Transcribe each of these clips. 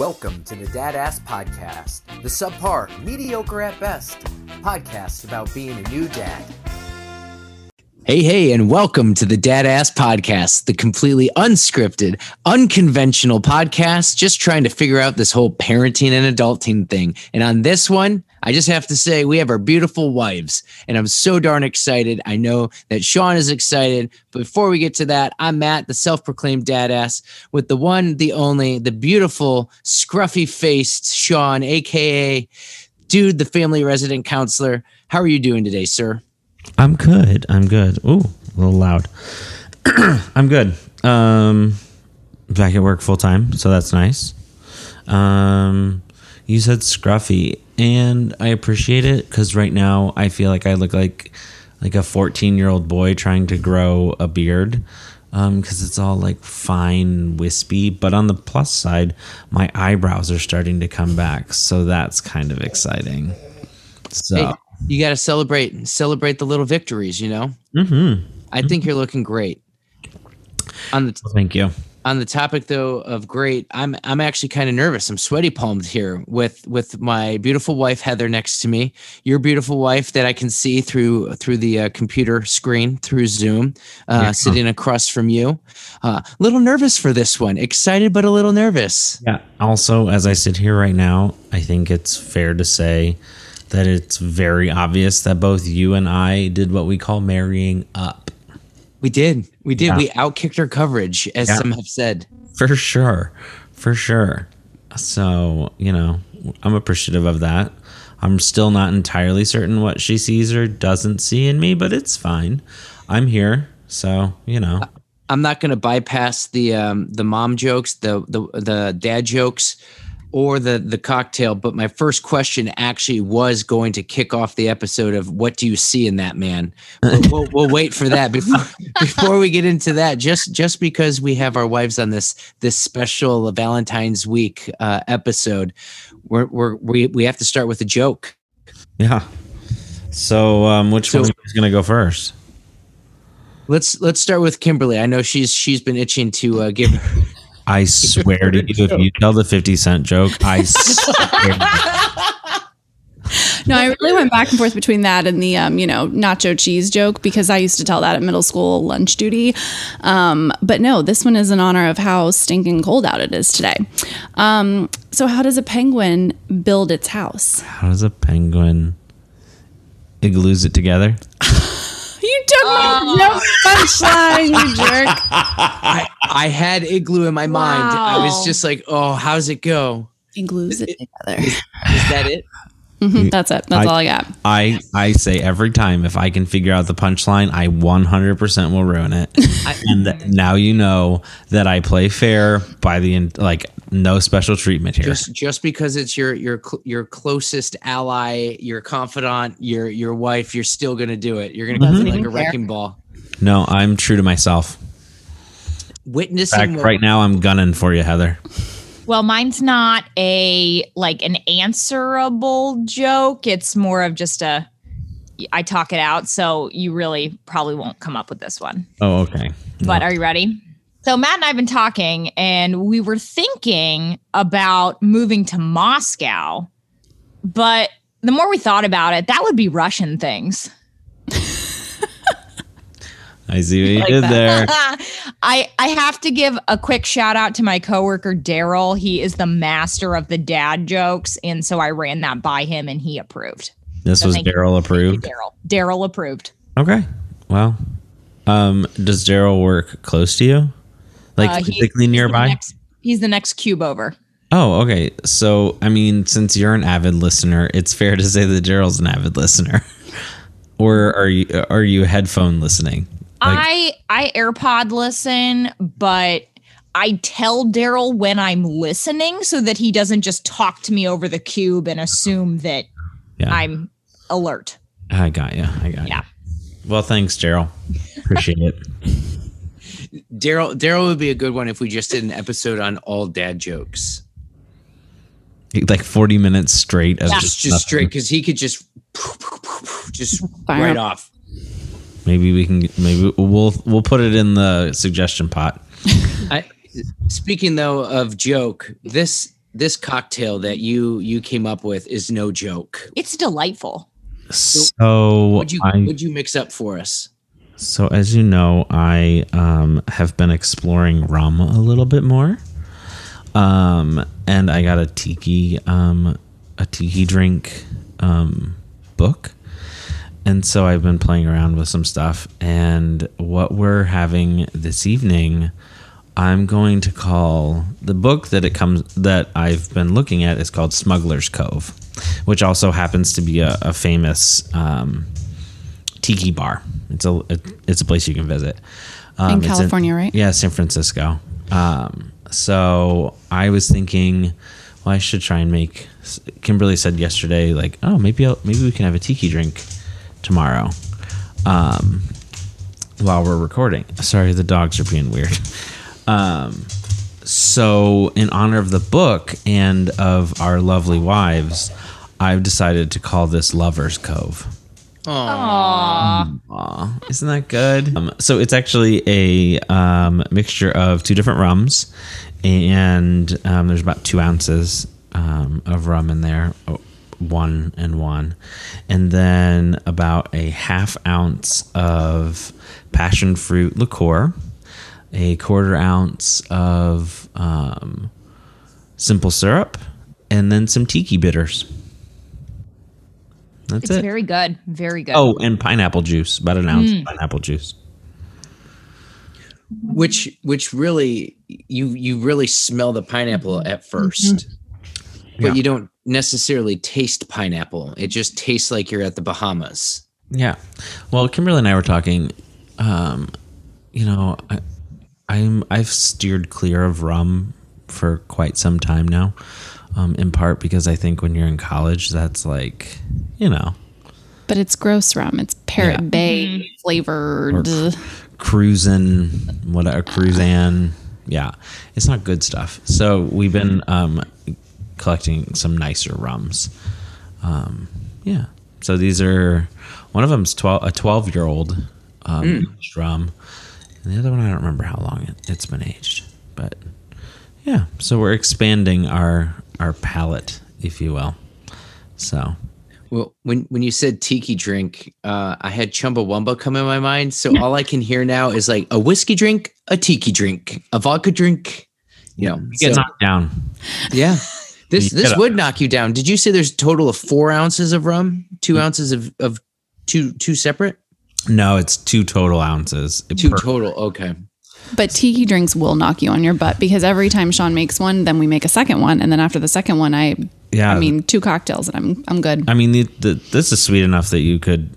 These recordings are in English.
Welcome to the Dad Ass Podcast, the subpar, mediocre at best podcast about being a new dad. Hey, hey, and welcome to the Dad Ass Podcast, the completely unscripted, unconventional podcast, just trying to figure out this whole parenting and adulting thing. And on this one, I just have to say, we have our beautiful wives, and I'm so darn excited. I know that Shaun is excited. But before we get to that, I'm Matt, the self proclaimed dad ass, with the one, the only, the beautiful, scruffy faced Shaun, AKA Dude, the family resident counselor. How are you doing today, sir? I'm good. I'm good. Ooh, a little loud. I'm good. Um, back at work full time, so that's nice. Um, you said scruffy, and I appreciate it because right now I feel like I look like like a 14 year old boy trying to grow a beard um because it's all like fine wispy but on the plus side my eyebrows are starting to come back so that's kind of exciting so Hey, you got to celebrate celebrate the little victories, you know? mhm. I think you're looking great. On the thank you on the topic though of great, I'm I'm actually kind of nervous. I'm sweaty palmed here with with my beautiful wife Heather next to me. Your beautiful wife that I can see through through the uh, computer screen through Zoom, uh, Yeah. sitting across from you. Uh, little nervous for this one. Excited but a little nervous. Yeah. Also, as I sit here right now, I think it's fair to say that it's very obvious that both you and I did what we call marrying up. We did. We did. Yeah. We outkicked our coverage, as Yeah. some have said. For sure. For sure. So, you know, I'm appreciative of that. I'm still not entirely certain what she sees or doesn't see in me, but it's fine. I'm here. So, you know. I'm not going to bypass the um, the mom jokes, the the the dad jokes, or the the cocktail. But my first question actually was going to kick off the episode of what do you see in that man? We'll, we'll, we'll wait for that before before we get into that. Just just because we have our wives on this this special Valentine's week uh, episode, we're, we're we we have to start with a joke. Yeah. So, um, which So- one is going to go first? Let's let's start with Kimberly. I know she's she's been itching to uh, give. I swear to you, if you tell the 50 cent joke, I swear. No, I really went back and forth between that and the um, you know, nacho cheese joke because I used to tell that at middle school lunch duty. Um, but no, this one is in honor of how stinking cold out it is today. Um, so how does a penguin build its house? How does a penguin igloos it together? You took my ah. no punchline, you jerk. I, I had igloo in my mind. I was just like, oh, how's it go? He glues it together. Is that it? Mhm, that's it. That's I- all I got. I I say every time if I can figure out the punchline, I 100% will ruin it. and th- now you know that I play fair by the end, like no special treatment here. Just just because it's your your cl- your closest ally, your confidant, your your wife, you're still gonna do it. You're gonna go Doesn't like a wrecking ball. no, I'm true to myself. In Witnessing fact, what- right now I'm gunning for you, Heather. Well, mine's not a like an answerable joke. It's more of just a I talk it out, so you really probably won't come up with this one. Oh, okay. But are you ready? So Matt and I've been talking and we were thinking about moving to Moscow. But the more we thought about it, that would be Russian things. I see what you Like did that. there. I I have to give a quick shout out to my coworker Daryl. He is the master of the dad jokes, and so I ran that by him, and he approved. This So was. Daryl approved. Daryl, Daryl approved. Okay. Well, um, does Daryl work close to you? Like Uh, physically he's the nearby? next- he's the next cube over. Oh, okay. So, I mean, since you're an avid listener, it's fair to say that Daryl's an avid listener. or are you are you headphone listening? Like, I I AirPod listen, but I tell Daryl when I'm listening so that he doesn't just talk to me over the cube and assume that yeah, I'm alert. I got you. I got Yeah. you. Well, thanks, Daryl. Appreciate it. Daryl Daryl would be a good one if we just did an episode on all dad jokes. Like 40 minutes straight of Yeah. Just just, just straight because he could just just Fire right off. Maybe we can. Maybe we'll we'll put it in the suggestion pot. I, speaking though of joke, this this cocktail that you you came up with is no joke. It's delightful. So Would you I would you mix up for us? So, as you know, I um, have been exploring rum a little bit more, um, and I got a tiki um, a tiki drink um, book, and so I've been playing around with some stuff. And what we're having this evening, I'm going to call the book that it comes that I've been looking at is called Smuggler's Cove, which also happens to be a, a famous. Um, tiki bar. It's a it's a place you can visit um, In California, right? Yeah, San Francisco. Um, so I was thinking, well, I should try and make. Kimberly said yesterday, like, oh, maybe I'll, maybe we can have a tiki drink tomorrow, um, while we're recording. Sorry, the dogs are being weird. Um, so in honor of the book and of our lovely wives, I've decided to call this Lovers Cove. Aw, isn't that good? Um, so it's actually a um, mixture of two different rums, and um, there's about two ounces um, of rum in there, oh, one and one, and then about a half ounce of passion fruit liqueur, a quarter ounce of um, simple syrup, and then some tiki bitters. That's It's it. very good. Very good. Oh, and pineapple juice, about an ounce of pineapple juice. Which which really you you really smell the pineapple at 1st but Yeah. you don't necessarily taste pineapple. It just tastes like you're at the Bahamas. Yeah. Well, Kimberly and I were talking. Um, you know, I, I'm I've steered clear of rum for quite some time now. Um, in part because I think when you're in college, that's like, you know, But it's gross rum. It's Parrot Yeah. Bay flavored. cruising, whatever, Cruzan. Yeah, it's not good stuff. So we've been um, collecting some nicer rums. Um, yeah. So these are one of them's twelve a twelve year old um, aged rum, and the other one I don't remember how long it, it's been aged, but yeah. So we're expanding our our palate, if you will. So Well, when when you said tiki drink, uh, I had Chumbawamba come in my mind. So all I can hear now is like a whiskey drink, a tiki drink, a vodka drink. You know, you get so- knocked down. yeah. This You this gotta- would knock you down. Did you say there's a total of four ounces of rum, two mm. ounces of of two two separate, No, it's two total ounces. two per- total? Okay. But tiki drinks will knock you on your butt because every time Shaun makes one, then we make a second one, and then after the second one, I, Yeah. I mean, two cocktails, and I'm I'm good. I mean, the, the, this is sweet enough that you could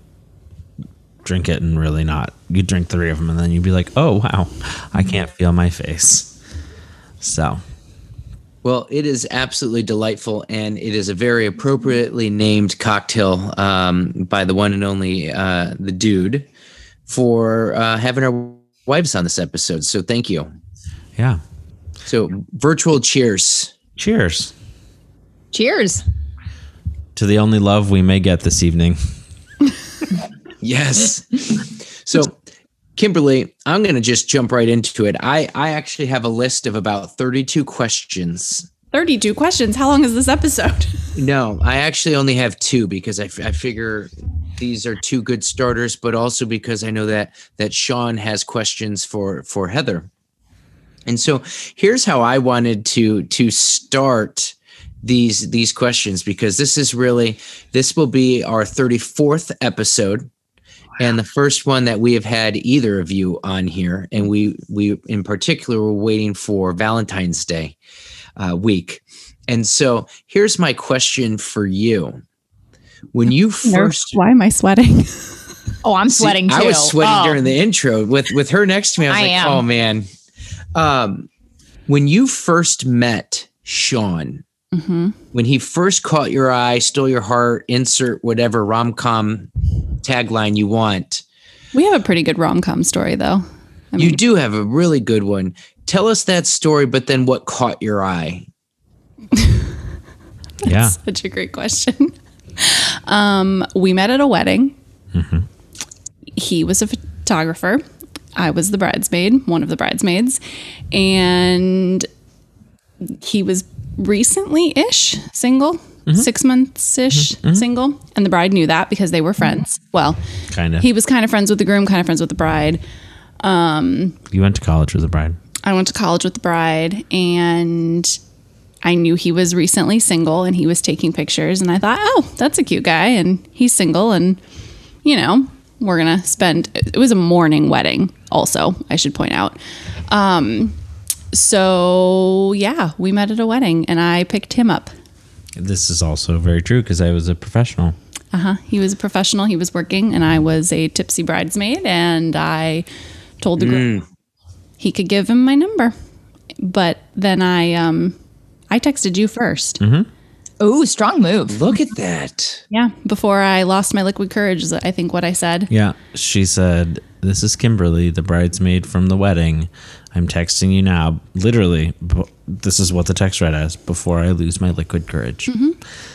drink it and really not. You drink three of them and then you'd be like, oh, wow, I can't feel my face. So, Well, it is absolutely delightful, and it is a very appropriately named cocktail um, by the one and only uh, the dude for uh, having our wives on this episode. So thank you. yeah. So virtual cheers. Cheers Cheers. to the only love we may get this evening. Yes. so, Kimberly, I'm going to just jump right into it. I I actually have a list of about 32 questions. Thirty-two questions. How long is this episode? No, I actually only have two because I, I figure these are two good starters, but also because I know that that Shaun has questions for for Heather. And so here's how I wanted to to start these these questions because this is really this will be our 34th episode and the first one that we have had either of you on here and we we in particular were waiting for Valentine's Day uh, week. And so here's my question for you. When you first Why am I sweating? Oh, I'm See, sweating too. I was sweating Oh, during the intro with with her next to me. I was I like, am. "Oh man." Um, when you first met Shaun, hmm when he first caught your eye, stole your heart, insert whatever rom com tagline you want. We have a pretty good rom com story, though. I you mean, do have a really good one. Tell us that story, but then what caught your eye? Yeah. such a great question. Um, we met at a wedding. He was a photographer. I was the bridesmaid, one of the bridesmaids, and he was recently ish single, six months ish single. And the bride knew that because they were friends. Well, Kind of. he was kind of friends with the groom, kind of friends with the bride. Um, You went to college with the bride. I went to college with the bride and I knew he was recently single and he was taking pictures and I thought, "Oh, that's a cute guy and he's single and you know, we're going to spend it was a morning wedding also, I should point out. Um so yeah, we met at a wedding and I picked him up. This is also very true because I was a professional. Uh-huh. He was a professional, he was working and I was a tipsy bridesmaid and I told the groom he could give him my number. But then I um I texted you 1st Oh, strong move. Look at that. Yeah, before I lost my liquid courage is I think what I said. Yeah. She said, This is Kimberly, the bridesmaid from the wedding. I'm texting you now. Literally, this is what the text read as before I lose my liquid courage.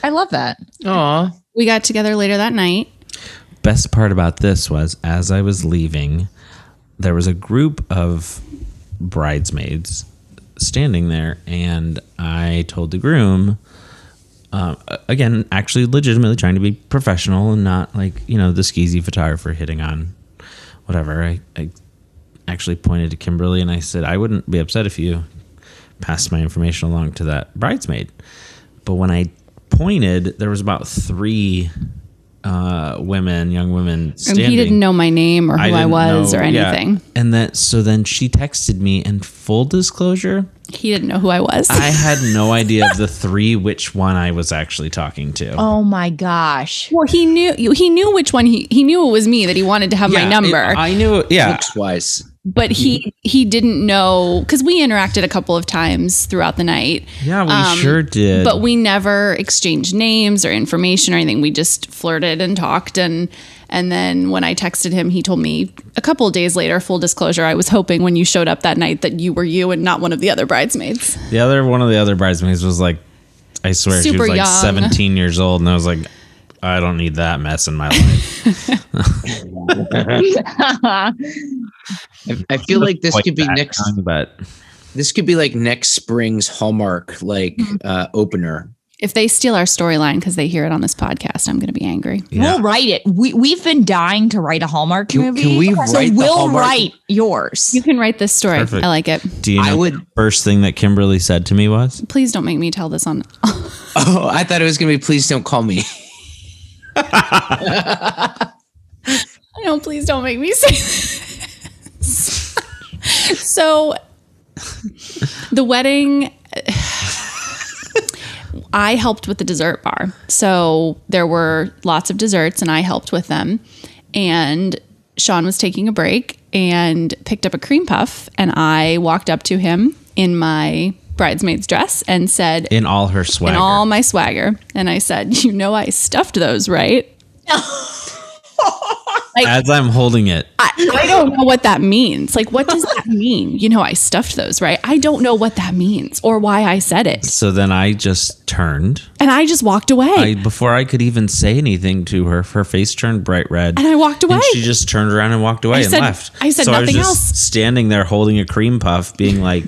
I love that. Aw. We got together later that night. Best part about this was as I was leaving, there was a group of bridesmaids standing there, and I told the groom, um, a- again, actually legitimately trying to be professional and not like, you know, the skeezy photographer hitting on whatever. I, I actually pointed to Kimberly and I said, I wouldn't be upset if you passed my information along to that bridesmaid. But when I pointed, there was about three uh, women, young women, And he didn't know my name or who I, didn't was know- or yeah. anything. And that so then she texted me and full disclosure, He didn't know who I was. I had no idea of the three which one I was actually talking to. Oh my gosh. well, he knew he knew which one he he knew it was me that he wanted to have my number. it- I knew it. Yeah. Looks wise. but he he didn't know because we interacted a couple of times throughout the night. Yeah, we Um, sure did. But we never exchanged names or information or anything. We just flirted and talked and and then when I texted him, he told me a couple of days later, full disclosure, I was hoping when you showed up that night that you were you and not one of the other bridesmaids. the other one of the other bridesmaids was like, I swear she was like young. 17 years old, and I was like, I don't need that mess in my life. I, I feel like this Quite could be next. young, but This could be like next spring's Hallmark like Mm-hmm. uh, opener. If they steal our storyline because they hear it on this podcast, I'm going to be angry. yeah. We'll write it. We we've been dying to write a Hallmark Can- movie. can we so write the we'll Hallmark- write yours. You can write this story. Perfect. I like it. do you know I would- the first thing that Kimberly said to me was? Please don't make me tell this on. Oh, I thought it was gonna be. Please don't call me. No, please don't make me say this. so, the wedding, I helped with the dessert bar. So, there were lots of desserts, and I helped with them. And Shaun was taking a break and picked up a cream puff, and I walked up to him in my bridesmaid's dress and said, In all her swagger. in all my swagger. And I said, You know, I stuffed those, right? As I'm holding it, I, I don't know what that means. Like, what does that mean? You know, I stuffed those, right? I don't know what that means or why I said it. so then I just turned. And I just walked away. I before I could even say anything to her, her face turned bright red. and I walked away. And she just turned around and walked away I and said- left. I said so I was nothing just else. standing there holding a cream puff, being like,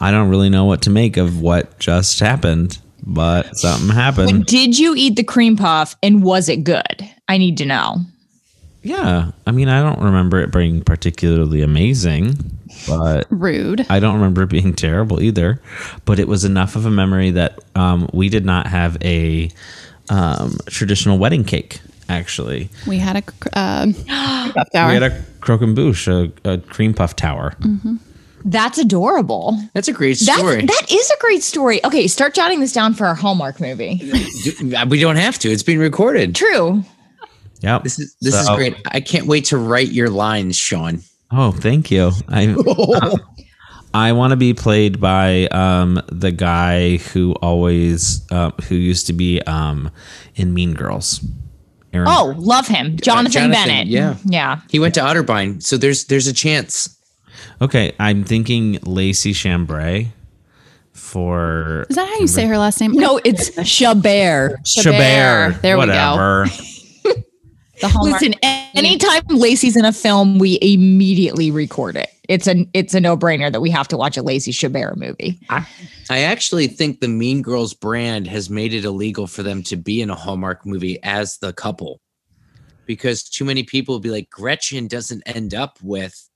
I don't really know what to make of what just happened, but something happened. Did you eat the cream puff and was it good? I need to know. Yeah. I mean, I don't remember it being particularly amazing, but Rude. I don't remember it being terrible either. But it was enough of a memory that um, we did not have a um, traditional wedding cake, actually. We had a cr- um, puff tower. We had a croquembouche, a, a cream puff tower. That's adorable. That's a great That's, story. that is a great story. Okay, start jotting this down for our Hallmark movie. We don't have to. It's being recorded. True. Yep. This is this is great. I can't wait to write your lines, Shaun. Oh, thank you. I I want to be played by um, the guy who always uh, who used to be um, in Mean Girls. Aaron. Oh, love him. Jonathan, Jonathan, Bennett. yeah. Yeah. He went to Otterbein, so there's there's a chance. okay. I'm thinking Lacey Chambray for Is that how you say her last name? No, it's Chabert. Chabert. There we go. whatever. The Hallmark. Listen, Anytime Lacey's in a film, we immediately record it. It's a it's a no brainer that we have to watch a Lacey Chabert movie. I actually think the Mean Girls brand has made it illegal for them to be in a Hallmark movie as the couple because too many people will be like, Gretchen doesn't end up with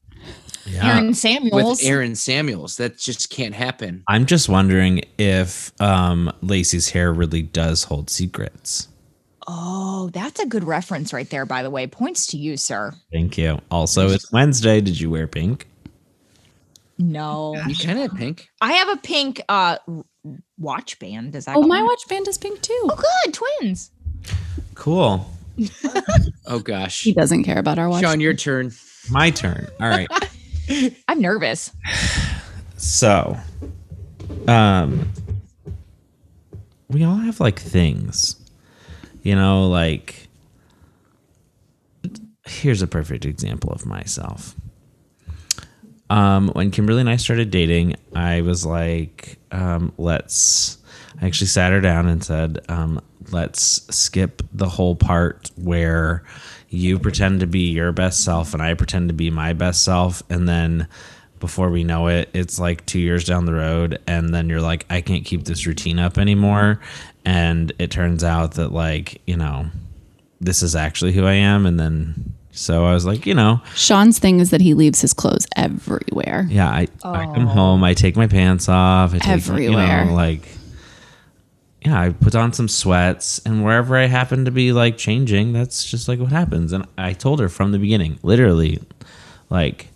Yeah. Aaron Samuels. with Aaron Samuels. That just can't happen. I'm just wondering if um, Lacey's hair really does hold secrets. Oh, that's a good reference right there. By the way, points to you, sir. Thank you. Also, it's Wednesday. Did you wear pink? No, You kind of pink. I have a pink uh watch band. Does that? Oh, count? my watch band is pink too. Oh, good twins. Cool. Oh gosh. He doesn't care about our watch. Shaun, your turn. My turn. All right. I'm nervous. So, um, we all have like things, you know, like here's a perfect example of myself. Um, when Kimberly and I started dating, I was like, um, let's, I actually sat her down and said, um, let's skip the whole part where you pretend to be your best self and I pretend to be my best self. And then before we know it, it's like two years down the road. And then you're like, I can't keep this routine up anymore. And it turns out that, like, you know, this is actually who I am. And then, so I was like, you know, Shaun's thing is that he leaves his clothes everywhere. yeah, I, I come home, I take my pants off, I take Everywhere. you know, like yeah, I put on some sweats, and wherever I happen to be like changing, that's just like what happens. And I told her from the beginning, literally, like,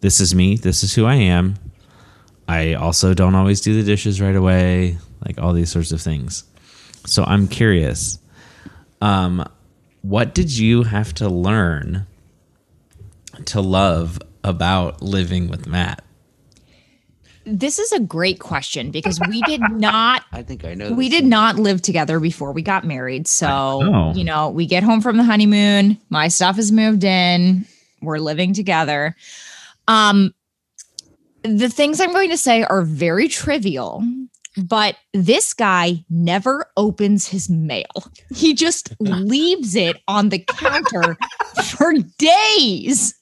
this is me, this is who I am. I also don't always do the dishes right away, like all these sorts of things. So I'm curious, um, what did you have to learn to love about living with Matt? This is a great question because we did not I think I know. we this. did not live together before we got married. So, know. you know, we get home from the honeymoon, my stuff is moved in, we're living together. Um the things I'm going to say are very trivial, but this guy never opens his mail. He just leaves it on the counter for days.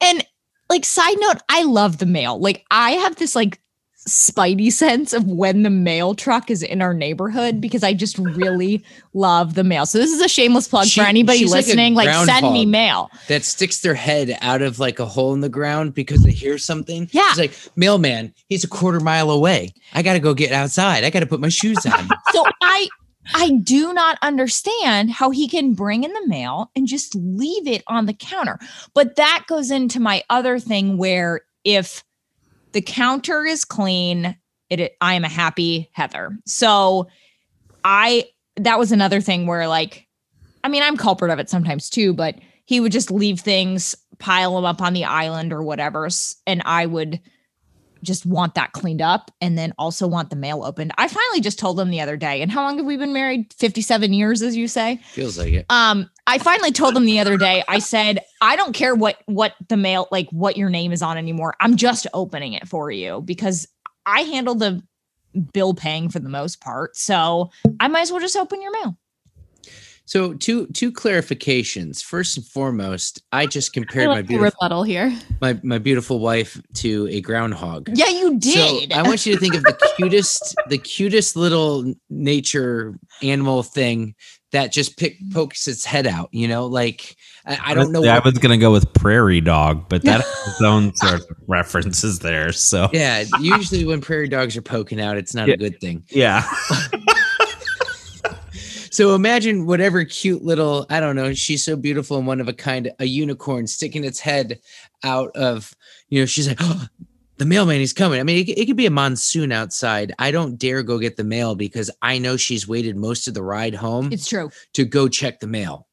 And like side note, I love the mail. Like I have this like spidey sense of when the mail truck is in our neighborhood because I just really love the mail. So this is a shameless plug She- for anybody she's like listening. Like, send me mail. that sticks their head out of like a hole in the ground because they hear something. Yeah. It's like, mailman, he's a quarter mile away. I got to go get outside. I got to put my shoes on. So I I do not understand how he can bring in the mail and just leave it on the counter. But that goes into my other thing where if the counter is clean, it I am a happy Heather. So I that was another thing where like I mean, I'm culprit of it sometimes too, but he would just leave things, pile them up on the island or whatever, and I would just want that cleaned up and then also want the mail opened. I finally just told them the other day. And how long have we been married? 57 years, as you say. Feels like it. Um, I finally told them the other day, I said, I don't care what what the mail, like what your name is on anymore. I'm just opening it for you because I handle the bill paying for the most part. So I might as well just open your mail. So two two clarifications. First and foremost, I just I compared my beautiful rebuttal here. my, my beautiful wife to a groundhog. Yeah, you did. So I want you to think of the cutest, the cutest little nature animal thing that just pick, pokes its head out. You know, like I, I don't know. I what- was gonna go with prairie dog, but that has its own sort of references there. So yeah, usually when prairie dogs are poking out, it's not Yeah. a good thing. yeah, So imagine whatever cute little, I don't know, she's so beautiful and one of a kind, a unicorn sticking its head out of, you know, she's like, oh, the mailman is coming. I mean, it, it could be a monsoon outside. I don't dare go get the mail because I know she's waited most of the ride home it's true. to go check the mail.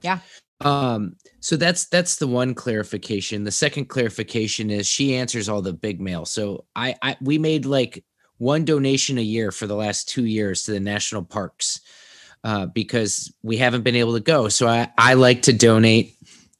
Yeah. Um, so that's that's the one clarification. The second clarification is she answers all the big mail. So I, I we made like one donation a year for the last two years to the national parks uh, because we haven't been able to go. So I, I like to donate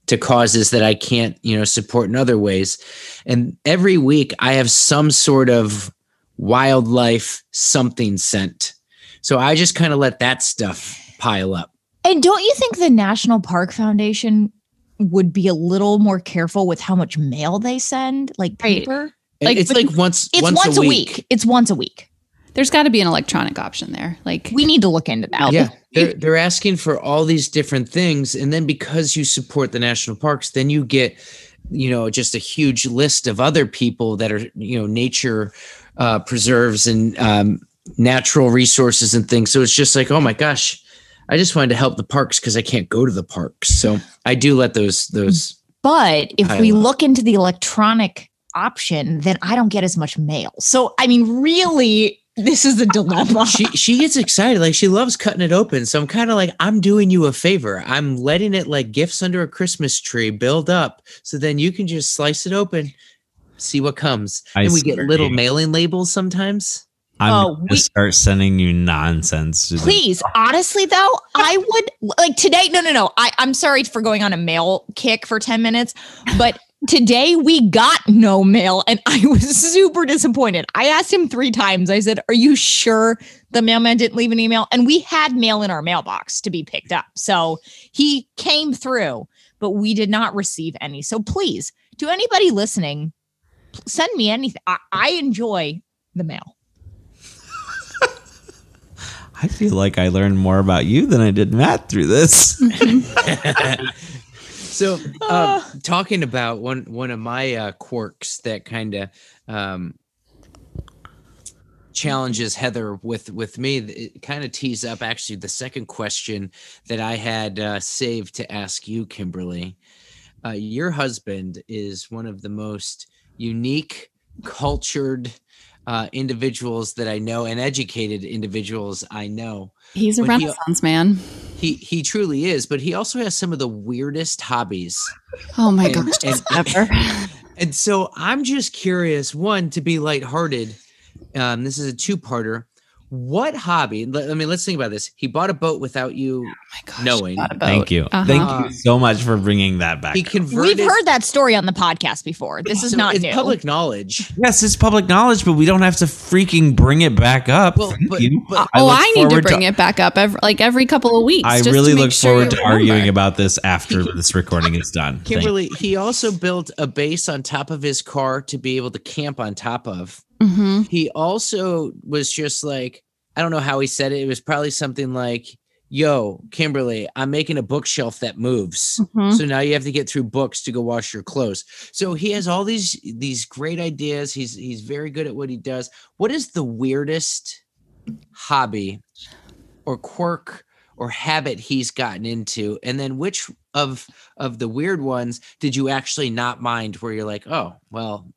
to causes that I can't, you know, support in other ways. And every week I have some sort of wildlife something sent. So I just kind of let that stuff pile up. And don't you think the National Park Foundation would be a little more careful with how much mail they send, like Right. Paper? Like, it's like once It's once, a, week. It's once a week. There's got to be an electronic option there. Like We need to look into that. Yeah, they're they're asking for all these different things, and then because you support the national parks, then you get, you know, just a huge list of other people that are you know nature uh, preserves and um, natural resources and things. So it's just like, oh my gosh, I just wanted to help the parks because I can't go to the parks. So I do let those those. But if we look into the electronic option, then I don't get as much mail. So, I mean, really, this is a dilemma. She she gets excited, like she loves cutting it open. So I'm kind of like, I'm doing you a favor. I'm letting it like gifts under a Christmas tree build up, so then you can just slice it open, see what comes. I and we get little you. mailing labels sometimes. I'm Oh, gonna we- start sending you nonsense. Please, honestly, though, I would like today. No, no, no. I, I'm sorry for going on a mail kick for 10 minutes, but today we got no mail and I was super disappointed. I asked him three times. I said, Are you sure the mailman didn't leave an email? And we had mail in our mailbox to be picked up. So he came through, but we did not receive any. So please, to anybody listening, send me anything. I, I enjoy the mail. I feel like I learned more about you than I did Matt through this. So, uh, talking about one one of my uh, quirks that kind of um, challenges Heather with with me, it kind of tees up actually the second question that I had uh, saved to ask you, Kimberly. Uh, your husband is one of the most unique, cultured uh, individuals that I know, and educated individuals I know. he's a But he- renaissance man. He he truly is, but he also has some of the weirdest hobbies. Oh my And- gosh. and- ever. And so I'm just curious, one, to be lighthearted. Um, this is a two-parter. What hobby? let- I mean, let's think about this. He bought a boat without you my gosh. knowing. bought a boat. Thank you. Uh-huh. Thank you so much for bringing that back. He converted. We've heard that story on the podcast before. This is so not it's new. public knowledge. Yes, it's public knowledge, but we don't have to freaking bring it back up. Well, Thank but- you. but- oh, I need to forward bring it back up every, like every couple of weeks. I just really make look sure forward you to arguing about this after this recording is done. Thank you. Kimberly, he also built a base on top of his car to be able to camp on top of. Mhm. He also was just like, I don't know how he said it. It was probably something like, Yo, Kimberly, I'm making a bookshelf that moves. Mhm. So now you have to get through books to go wash your clothes. So he has all these these great ideas. He's he's very good at what he does. What is the weirdest hobby or quirk or habit he's gotten into? And then which of of the weird ones did you actually not mind where you're like, "Oh, well,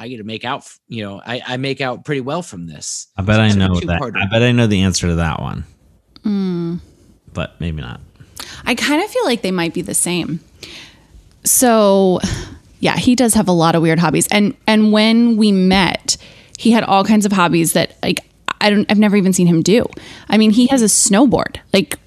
I get to make out, you know, I I make out pretty well from this." I bet I Sort of know that. two-parter. I bet I know the answer to that one, Mm. but maybe not. I kind of feel like they might be the same. So, yeah, he does have a lot of weird hobbies. And and when we met, he had all kinds of hobbies that like I don't I've never even seen him do. I mean, he has a snowboard. Like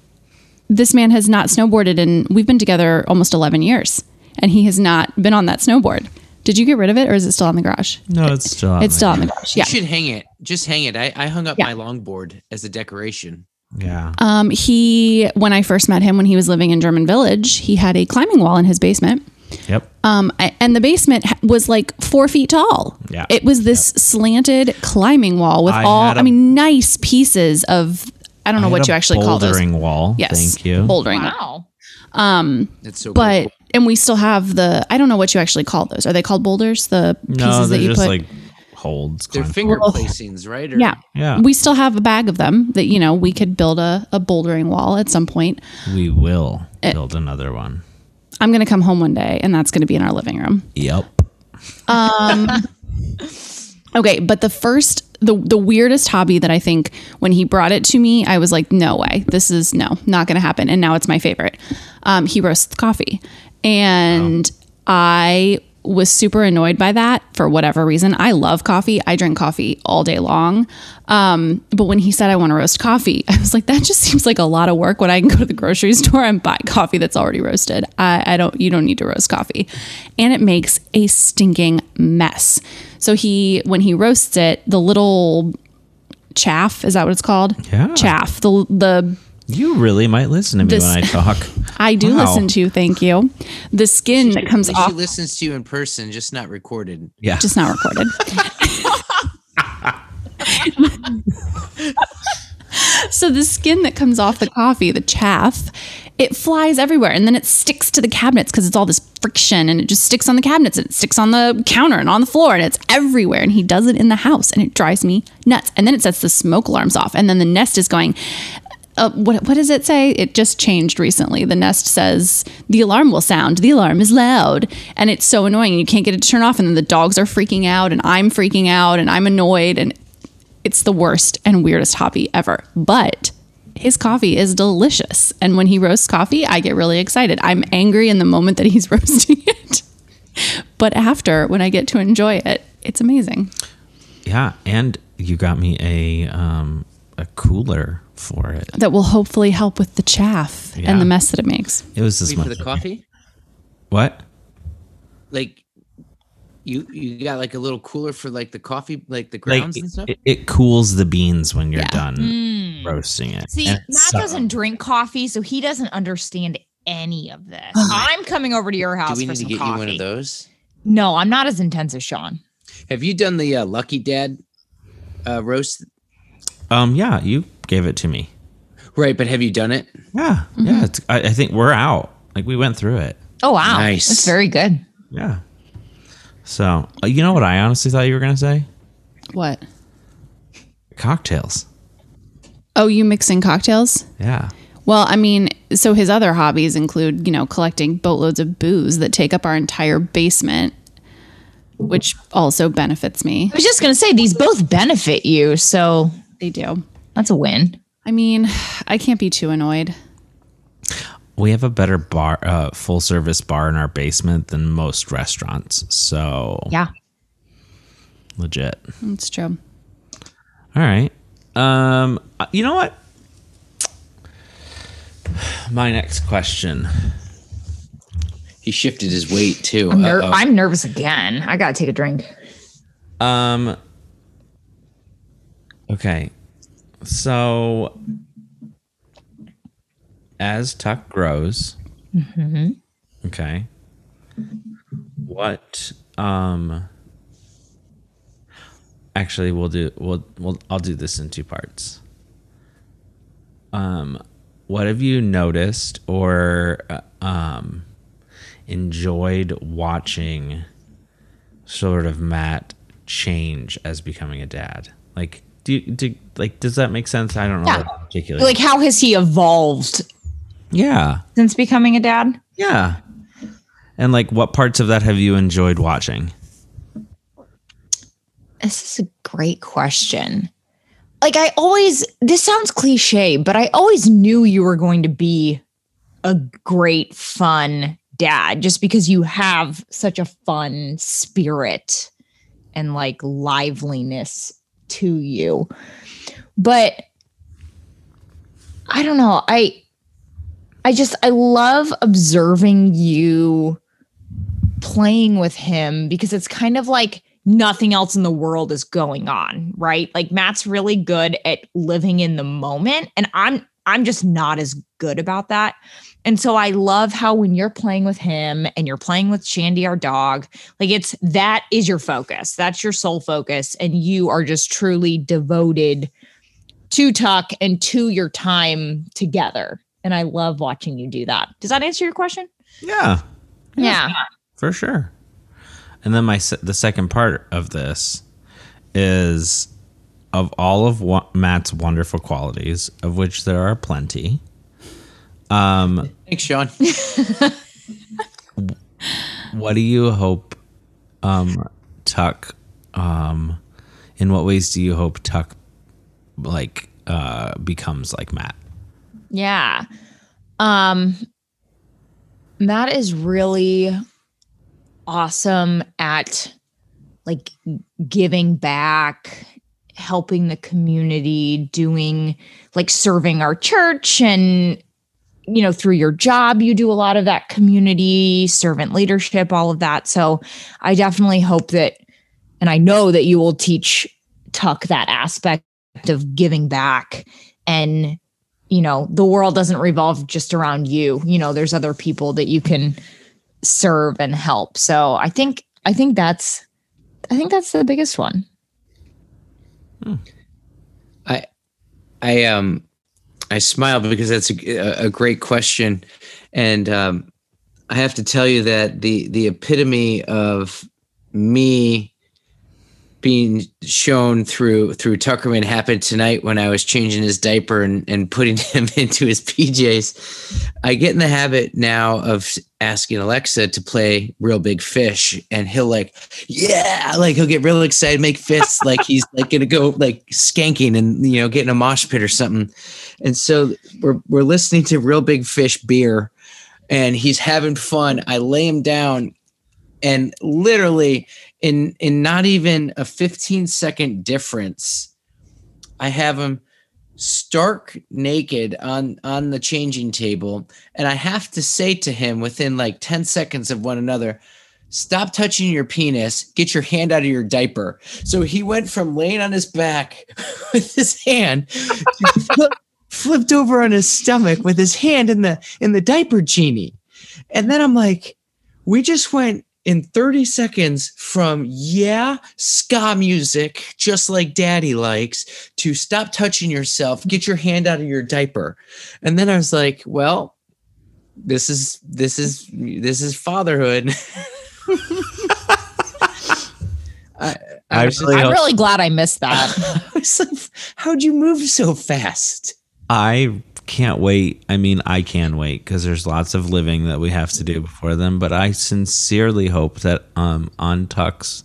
this man has not snowboarded and we've been together almost 11 years and he has not been on that snowboard. Did you get rid of it or is it still on the garage? No, it's still. out It's still on the garage. Yeah. You should hang it. Just hang it. I, I hung up Yeah. my longboard as a decoration. Yeah. Um, he, when I first met him when he was living in German Village, he had a climbing wall in his basement. Yep. Um, I- and the basement was like four feet tall. Yeah. It was this slanted climbing wall with I all, had I a- mean, nice pieces of, I don't know I what you actually call those. bouldering wall. Yes. Thank you. Bouldering. wall. Wow. It's so But, cool. And we still have the, I don't know what you actually call those. Are they called boulders? The No, pieces that they're you just put. like holds. They're climb- finger placings, right? Or- yeah. Yeah. We still have a bag of them that, you know, we could build a, a bouldering wall at some point. We will Eh. build another one. I'm going to come home one day and that's going to be in our living room. Yep. um Okay, but the first the the weirdest hobby that I think when he brought it to me, I was like, no way, this is no, not going to happen. And now it's my favorite. Um, he roasts coffee, and I was super annoyed by that for whatever reason. I love coffee. I drink coffee all day long. Um, but when he said I want to roast coffee, I was like, that just seems like a lot of work when I can go to the grocery store and buy coffee that's already roasted. I, I don't, you don't need to roast coffee. And it makes a stinking mess. So he, when he roasts it, the little chaff, is that what it's called? Yeah. Chaff, the, the You really might listen to me This- when I talk. I do Wow. listen to you. Thank you. The skin that comes She off, listens to you in person, just not recorded. Yeah. just not recorded. so the skin that comes off the coffee, the chaff, it flies everywhere and then it sticks to the cabinets because it's all this friction and it just sticks on the cabinets and it sticks on the counter and on the floor and it's everywhere. And he does it in the house and it drives me nuts. And then it sets the smoke alarms off. And then the nest is going, uh, what, what does it say? It just changed recently. The Nest says the alarm will sound. The alarm is loud, and it's so annoying. You can't get it to turn off, and then the dogs are freaking out, and I'm freaking out, and I'm annoyed, and it's the worst and weirdest hobby ever. But his coffee is delicious, and when he roasts coffee, I get really excited. I'm angry in the moment that he's roasting it, but after, when I get to enjoy it, it's amazing. Yeah, and you got me a um a cooler for it. That will hopefully help with the chaff Yeah. and the mess that it makes. It was this Wait for the coffee? What? Like you you got like a little cooler for like the coffee, like the Like grounds and stuff? it, it cools the beans when you're Yeah. done roasting it. See, And Matt it's, uh, doesn't drink coffee, so he doesn't understand any of this. I'm coming over to your house Do we for need to get coffee. you one of those? No, I'm not as intense as Shaun. Have you done the uh, Lucky Dad uh, roast? Um, yeah, you gave it to me. Right, but have you done it? Yeah, Mm-hmm. yeah. It's, I, I think we're out. Like we went through it. Oh wow, Nice. That's very good. Yeah. So uh, you know what I honestly thought you were gonna say? What? Cocktails. Oh, you mixing cocktails? Yeah. Well, I mean, so his other hobbies include, you know, collecting boatloads of booze that take up our entire basement, which also benefits me. I was just gonna say these both benefit you, so They do. That's a win. I mean, I can't be too annoyed. We have a better bar, uh, full service bar in our basement than most restaurants. So Yeah. legit. It's true. All right. Um, uh, you know what? My next question. He shifted his weight too. I'm, ner- I'm nervous again. I gotta take a drink. Um. Okay. So, as Tuck grows, okay. What? Um. Actually, we'll do. We'll. We'll. I'll do this in two parts. Um, what have you noticed or uh, um enjoyed watching? sort of Matt change as becoming a dad? Like, do you, do like does that make sense? I don't know Yeah. particularly. Like, how has he evolved yeah, since becoming a dad? yeah. And like, what parts of that have you enjoyed watching? This is a great question. Like I always this sounds cliche, but I always knew you were going to be a great fun dad just because you have such a fun spirit and like liveliness to you. But I don't know. I I just I love observing you playing with him because it's kind of like nothing else in the world is going on, right? Like Matt's really good at living in the moment and I'm I'm just not as good about that. And so I love how when you're playing with him and you're playing with Shandy our dog, like it's that is your focus. That's your sole focus and you are just truly devoted to Tuck and to your time together. And I love watching you do that. Does that answer your question? Yeah, Yeah. for sure. And then my the second part of this is of all of wa- Matt's wonderful qualities, of which there are plenty. Um, Thanks, Shaun. what do you hope um tuck um in what ways do you hope tuck like uh becomes like matt Yeah. Um Matt is really awesome at like giving back, helping the community, doing like serving our church and you know through your job you do a lot of that community servant leadership all of that so i definitely hope that and i know that you will teach tuck that aspect of giving back and you know, the world doesn't revolve just around you. You know, there's other people that you can serve and help. So I think I think that's I think that's the biggest one. I I um I smile because that's a, a great question, and um, I have to tell you that the the epitome of me being shown through through Tuckerman happened tonight when I was changing his diaper and, and putting him into his PJs. I get in the habit now of asking Alexa to play Real Big Fish, and he'll like, yeah, like he'll get real excited, make fists, like he's like gonna go like skanking and you know getting a mosh pit or something. And so we're we're listening to Real Big Fish beer, and he's having fun. I lay him down, and literally in in not even a 15 second difference i have him stark naked on on the changing table and i have to say to him within like 10 seconds of one another stop touching your penis get your hand out of your diaper so he went from laying on his back with his hand to flipped over on his stomach with his hand in the in the diaper genie. And then i'm like we just went in 30 seconds from yeah ska music just like daddy likes to stop touching yourself get your hand out of your diaper. And then i was like well this is this is this is fatherhood. I, I, was, really I'm really glad I missed that. I was like how'd you move so fast I can't wait. I mean, I can wait because there's lots of living that we have to do before them. But I sincerely hope that um, on Tuck's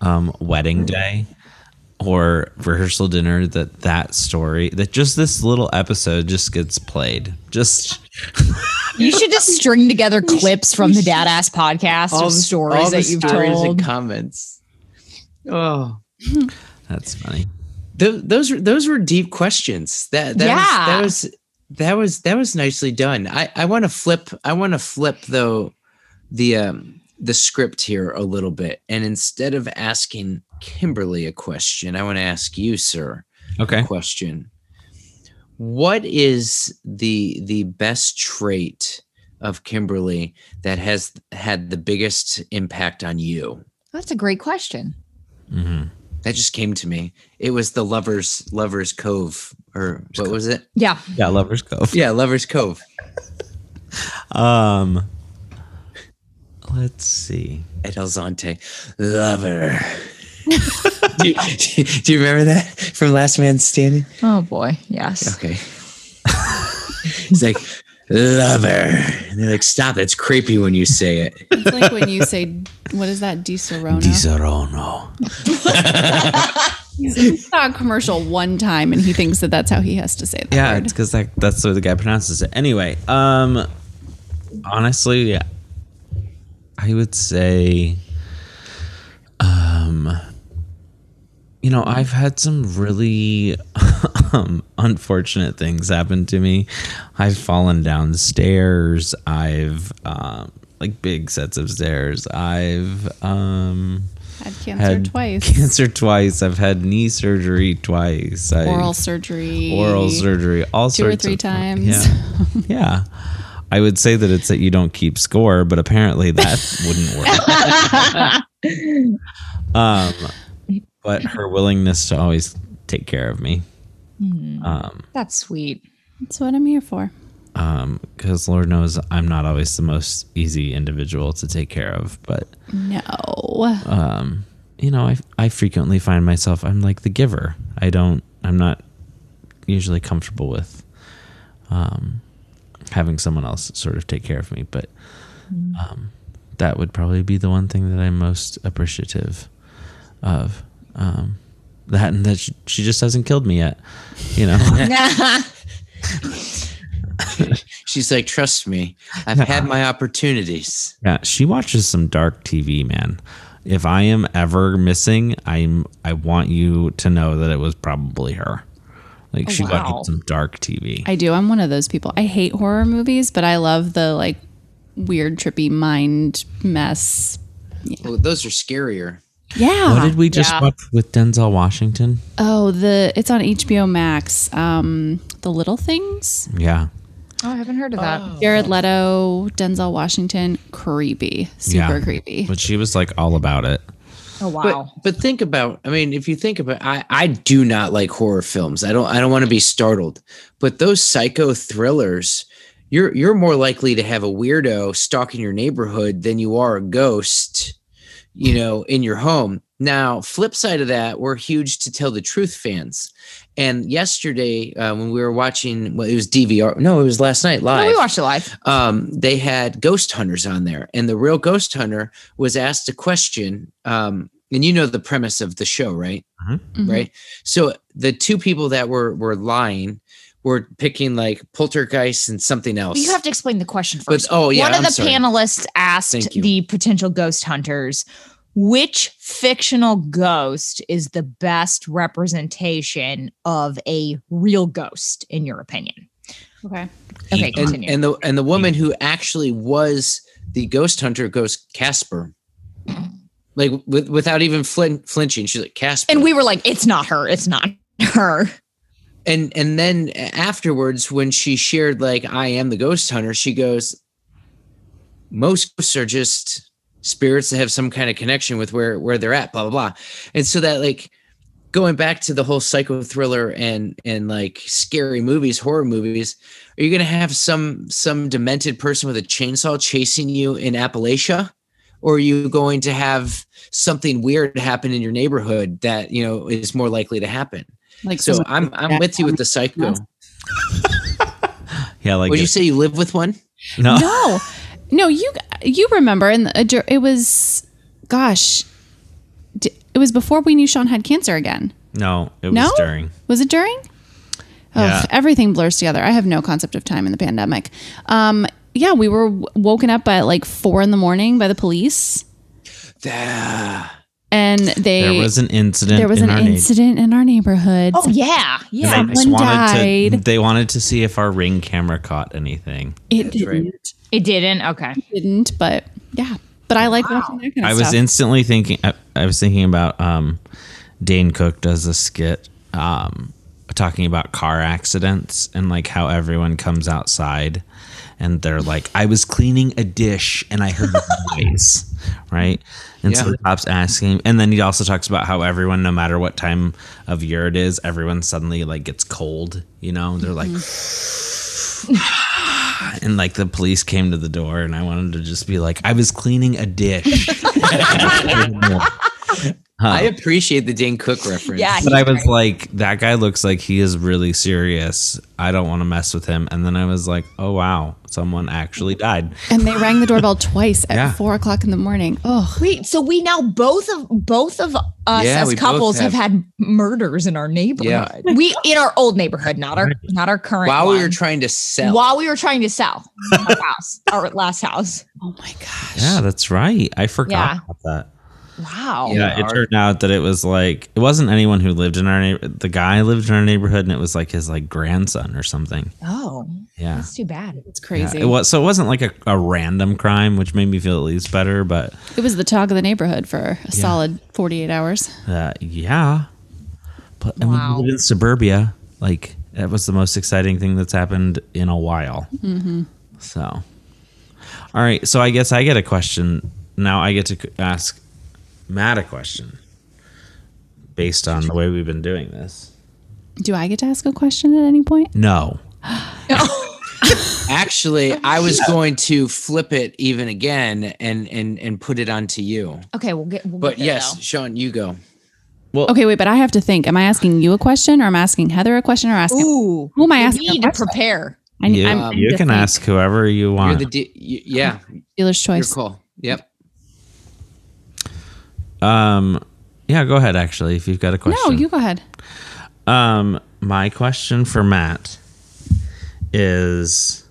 um, wedding day or rehearsal dinner, that that story, that just this little episode just gets played. Just You should just string together clips from the Dad Ass podcast of the- stories all the that you've stories told. and comments oh that's funny. Th- those were those were deep questions. That that Yeah. was, that was that was that was nicely done. I I want to flip. I want to flip though the um the script here a little bit, and instead of asking Kimberly a question, I want to ask you, sir, Okay. a question. What is the the best trait of Kimberly that has had the biggest impact on you? That's a great question. hmm That just came to me. It was the lovers lovers cove or what was it? Yeah. Yeah, Lovers Cove. Yeah, lovers cove. Um, let's see. Ed Alzate, lover. do, you, do you remember that from Last Man Standing? Oh boy. Yes. Okay. He's like lover, and they're like, "Stop! That's creepy when you say it." It's like when you say, what is that? Di Serono. Disaronno. He saw a commercial one time and he thinks that that's how he has to say that Yeah, word. it's because that, that's the way the guy pronounces it. Anyway, um, honestly, yeah, I would say, um, you know, I've had some really um, unfortunate things happen to me. I've fallen down stairs. I've um, like big sets of stairs. I've um Had cancer had twice. Cancer twice. I've had knee surgery twice. I, Oral surgery. oral surgery, all Two or three of- times. Yeah, yeah. I would say that it's that you don't keep score, but apparently that wouldn't work. um, but her willingness to always take care of me, um, That's sweet. That's what I'm here for. um, because Lord knows I'm not always the most easy individual to take care of, but No. um, you know, I I frequently find myself I'm like the giver. I don't. I'm not usually comfortable with um, having someone else sort of take care of me, but um, that would probably be the one thing that I'm most appreciative of. Um, that and that she, she just hasn't killed me yet. You know. She's like, "Trust me, I've had my opportunities." Yeah, she watches some dark TV, man. If I am ever missing, I'm I want you to know that it was probably her. Like she wow. watched some dark TV. I do. I'm one of those people. I hate horror movies, but I love the like weird, trippy mind mess. Well, those are scarier. Yeah. What did we just Yeah. watch with Denzel Washington? oh, the it's on HBO Max. Um, The Little Things. Yeah. Oh, I haven't heard of that. Jared Leto, Denzel Washington, creepy, super Yeah. creepy. But she was like all about it. Oh wow. But but think about I mean if you think about I I do not like horror films. I don't I don't want to be startled. But those psycho thrillers you're you're more likely to have a weirdo stalking your neighborhood than you are a ghost, you know, in your home. Now, flip side of that, we're huge to tell the truth fans. And yesterday, uh, when we were watching, well, it was DVR. No, it was last night No, live we watched it live. um, they had ghost hunters on there, and the real ghost hunter was asked a question. Um, and you know the premise of the show, right? Mhm. Right. So the two people that were were lying were picking like poltergeist and something else. You have to explain the question But- first. oh, yeah, One of I'm the sorry. panelists asked the potential ghost hunters, which fictional ghost is the best representation of a real ghost, in your opinion? Okay. Okay, and, continue. and the and the woman who actually was the ghost hunter goes Casper, like with, without even flin- flinching. She's like Casper, and we were like, it's not her. It's not her. And and then afterwards when she shared like i am the ghost hunter she goes most ghosts are just spirits that have some kind of connection with where where they're at blah blah blah. And so that like going back to the whole psycho thriller and and like scary movies horror movies are you gonna have some some demented person with a chainsaw chasing you in appalachia? Or are you going to have something weird happen in your neighborhood that you know is more likely to happen Like so I'm I'm with you with the psycho. Yeah, like Would you say you live with one? no. no, no. You you remember? And it was, gosh, it was before we knew Shaun had cancer again. No, it was No? during. Was it during? Yeah. Oh, everything blurs together. I have no concept of time in the pandemic. Um, yeah, we were w- woken up at like four in the morning by the police, Ah, and they There was an incident. there was in an our neigh- incident in our neighborhood. Oh yeah, yeah. and they just Someone wanted to. died. They wanted to see if our ring camera caught anything. it That's didn't, It didn't. Okay. didn't, but yeah. But I like watching that kind of I stuff. was instantly thinking. I, I was thinking about um, Dane Cook does a skit um, talking about car accidents and like how everyone comes outside and they're like, "I was cleaning a dish and I heard a noise," right? And so the cops asking, and then he also talks about how everyone, no matter what time of year it is, everyone suddenly like gets cold. You know, they're like. Mm-hmm. And like the police came to the door, and I wanted to just be like, I was cleaning a dish. I appreciate the Dane Cook reference. Yeah. But I was like, that guy looks like he is really serious. I don't want to mess with him. And then I was like, oh wow, someone actually died. and they rang the doorbell twice at Yeah. four o'clock in the morning. Oh, Wait, so we now both of both of us Yeah, as couples have. have- had murders in our neighborhood. We in our old neighborhood, not our not our current. While we were trying to sell. while we were trying to sell our house, our last house. oh my gosh. Yeah, that's right. I forgot Yeah. about that. Wow. Yeah, it turned out that it was like it wasn't anyone who lived in our neighborhood. The guy lived in our neighborhood, and it was like his like grandson or something. Oh, Yeah, that's too bad. It's Yeah, crazy. it was so it wasn't like a, a random crime, which made me feel at least better. But It was the talk of the neighborhood for a solid 48 hours. Uh, yeah, but I mean, Wow. we live in suburbia. Like that was the most exciting thing that's happened in a while. Mm-hmm. So, all right. So I guess I get a question now. I get to ask Matt a question based on the way we've been doing this. Do I get to ask a question at any point? No. Actually, I was going to flip it even again and and and put it onto you. Okay, we'll get. We'll But get there, yes, though. Shaun, you go. Well, Okay, wait, but I have to think. Am I asking you a question or am I asking Heather a question or asking Ooh, who am I you asking? a need to question? prepare. I, You, I'm- I need you to can think. ask whoever you You're want. the D- you, yeah, dealer's your choice. call. Yep. Um, yeah, go ahead. Actually, if you've got a question. No, you go ahead. Um, my question for Matt is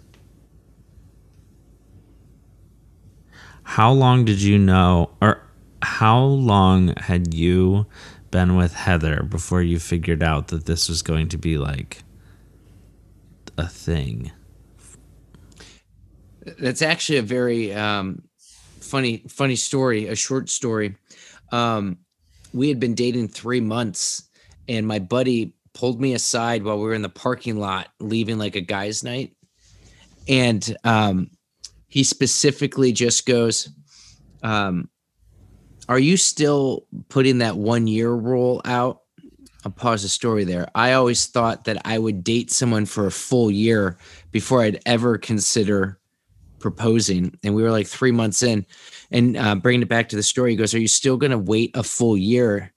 how long did you know or how long had you been with Heather before you figured out that this was going to be like a thing? That's actually a very um, funny funny story, a short story. Um, we had been dating three months, and my buddy pulled me aside while we were in the parking lot leaving like a guys' night, and um, he specifically just goes, um, "Are you still putting that one year rule out?" I'll pause the story there. I always thought that I would date someone for a full year before I'd ever consider proposing. And we were like three months in. And uh, bringing it back to the story, he goes, Are you still going to wait a full year?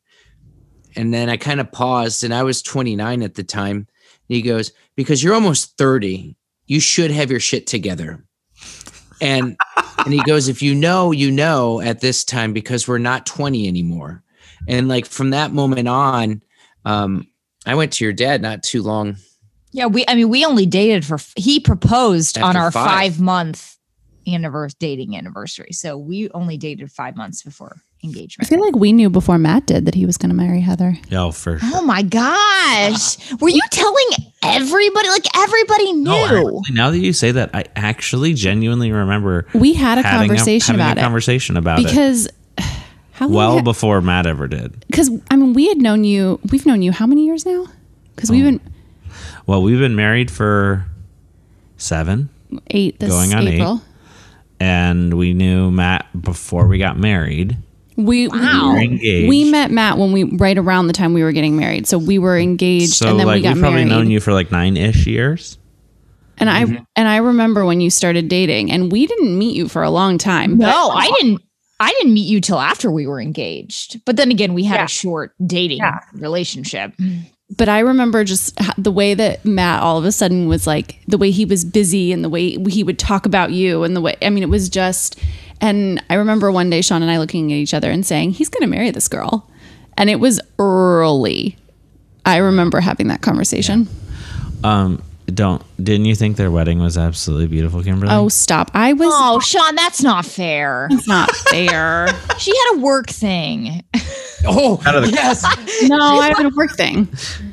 And then I kind of paused, and I was 29 at the time. And he goes, Because you're almost 30, you should have your shit together. And and he goes, If you know, you know at this time because we're not 20 anymore. And like from that moment on, um, I went to your dad not too long. Yeah, we. I mean, we only dated for. He proposed on our five. five month anniversary dating anniversary, so we only dated five months before engagement. I feel like we knew before Matt did that he was going to marry Heather. Oh, for oh sure. Oh my gosh! Were you telling everybody? Like everybody knew. No, actually, now that you say that, I actually genuinely remember We had a having conversation having about a it conversation about it. because how long Well ha- before Matt ever did. because I mean we had known you. We've known you how many years now? Because we've Oh. been Well, we've been married for seven, eight this Going on eight. April. and we knew Matt before we got married. We Wow. We were engaged. we met Matt when we right around the time we were getting married. So we were engaged so and then like we got married. we've probably known you for like nine ish years. and Mm-hmm. I and I remember when you started dating, and we didn't meet you for a long time. but- No, I didn't. I didn't meet you till after we were engaged. But then again, we had a short dating relationship. But I remember just the way that Matt all of a sudden was like the way he was busy and the way he would talk about you and the way I mean it was just and I remember one day Shaun and I looking at each other and saying he's going to marry this girl and it was early. I remember having that conversation. Um, don't didn't you think their wedding was absolutely beautiful, Kimberly? Oh stop! I was Oh, Shaun, that's not fair. it's not fair. She had a work thing. Oh, Out of the- yes. no, I had a work thing.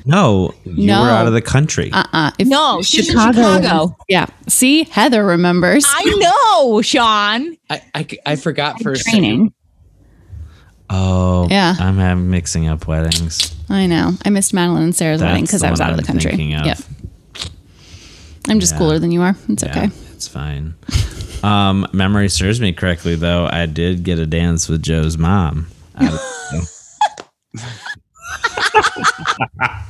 no, you No. were out of the country. Uh uh If No, she's in Chicago. Yeah. See, Heather remembers I know, Shaun. I, I, I forgot for a training. second. oh, Yeah. I'm having mixing up weddings. I know. I missed Madeline and Sarah's wedding because the I was one out of the I'm country. thinking of. Yep. I'm just Yeah. cooler than you are. It's Yeah, okay. it's fine. Um, memory serves me correctly, though. I did get a dance with Joe's mom. I-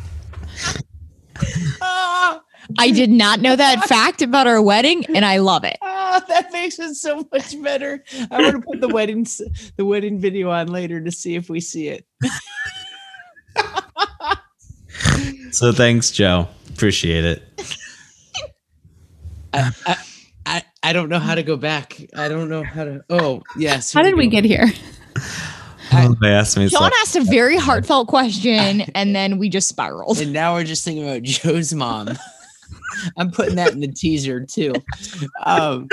I did not know that fact about our wedding, and I love it. Oh, that makes it so much better. I'm gonna put the wedding the wedding video on later to see if we see it. so thanks, Joe. Appreciate it. I, I, I, I don't know how to go back. I don't know how to. Oh, yes. How did we go. get here? they asked me. Sean So, asked a very heartfelt question, and then we just spiraled. And now we're just thinking about Joe's mom. I'm putting that in the teaser too. Um,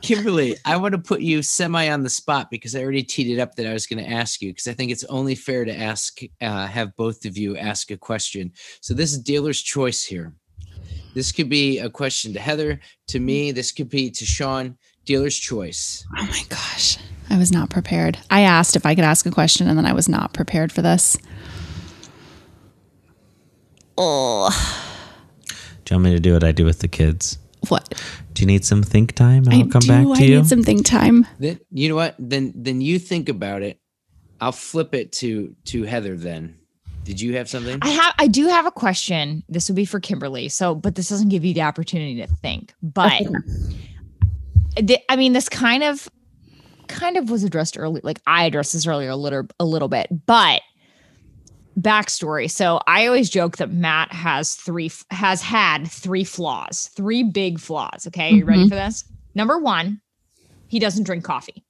Kimberly, I want to put you semi on the spot because I already teed it up that I was going to ask you because I think it's only fair to ask, uh, have both of you ask a question. So this is dealer's choice here. This could be a question to Heather, to me. Mm. This could be to Sean. Dealer's choice. Oh my gosh. I was not prepared. I asked if I could ask a question and then I was not prepared for this. Oh, do you want me to do what I do with the kids? what? Do you need some think time? I'll I come do. back to I you. I need some think time. Then you know what? Then then you think about it. I'll flip it to to Heather. Then, did you have something? I have, I do have a question. This would be for Kimberly. So, but this doesn't give you the opportunity to think. But the, I mean, this kind of, kind of was addressed earlier. Like I addressed this earlier a little, a little bit. But backstory. So I always joke that Matt has three, has had three flaws, three big flaws. Okay, you ready Mhm. for this? Number one, he doesn't drink coffee.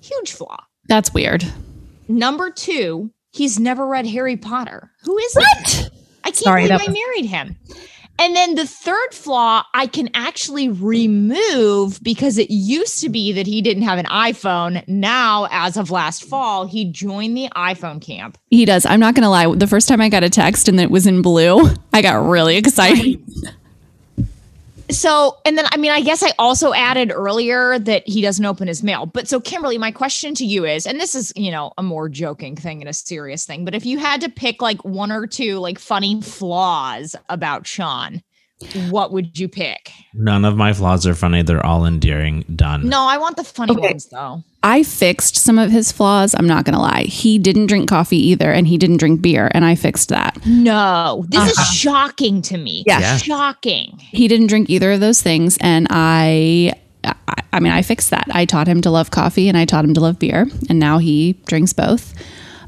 Huge flaw. That's weird. Number two, he's never read Harry Potter. Who is that? I can't Sorry, believe that I married him. And then the third flaw I can actually remove because it used to be that he didn't have an iPhone. Now, as of last fall, he joined the iPhone camp. He does. I'm not going to lie. The first time I got a text and it was in blue, I got really excited. So, and then I mean, I guess I also added earlier that he doesn't open his mail. But so, Kimberly, my question to you is, and this is, you know, a more joking thing and a serious thing, but if you had to pick like one or two like funny flaws about Shaun, what would you pick? None of my flaws are funny. They're all endearing. Done. No, I want the funny Okay. ones though. I fixed some of his flaws. I'm not going to lie. He didn't drink coffee either, and he didn't drink beer, and I fixed that. No, this is uh-huh. shocking to me. Yeah. Yeah. Shocking. He didn't drink either of those things, and I, I, I mean, I fixed that. I taught him to love coffee, and I taught him to love beer, and now he drinks both.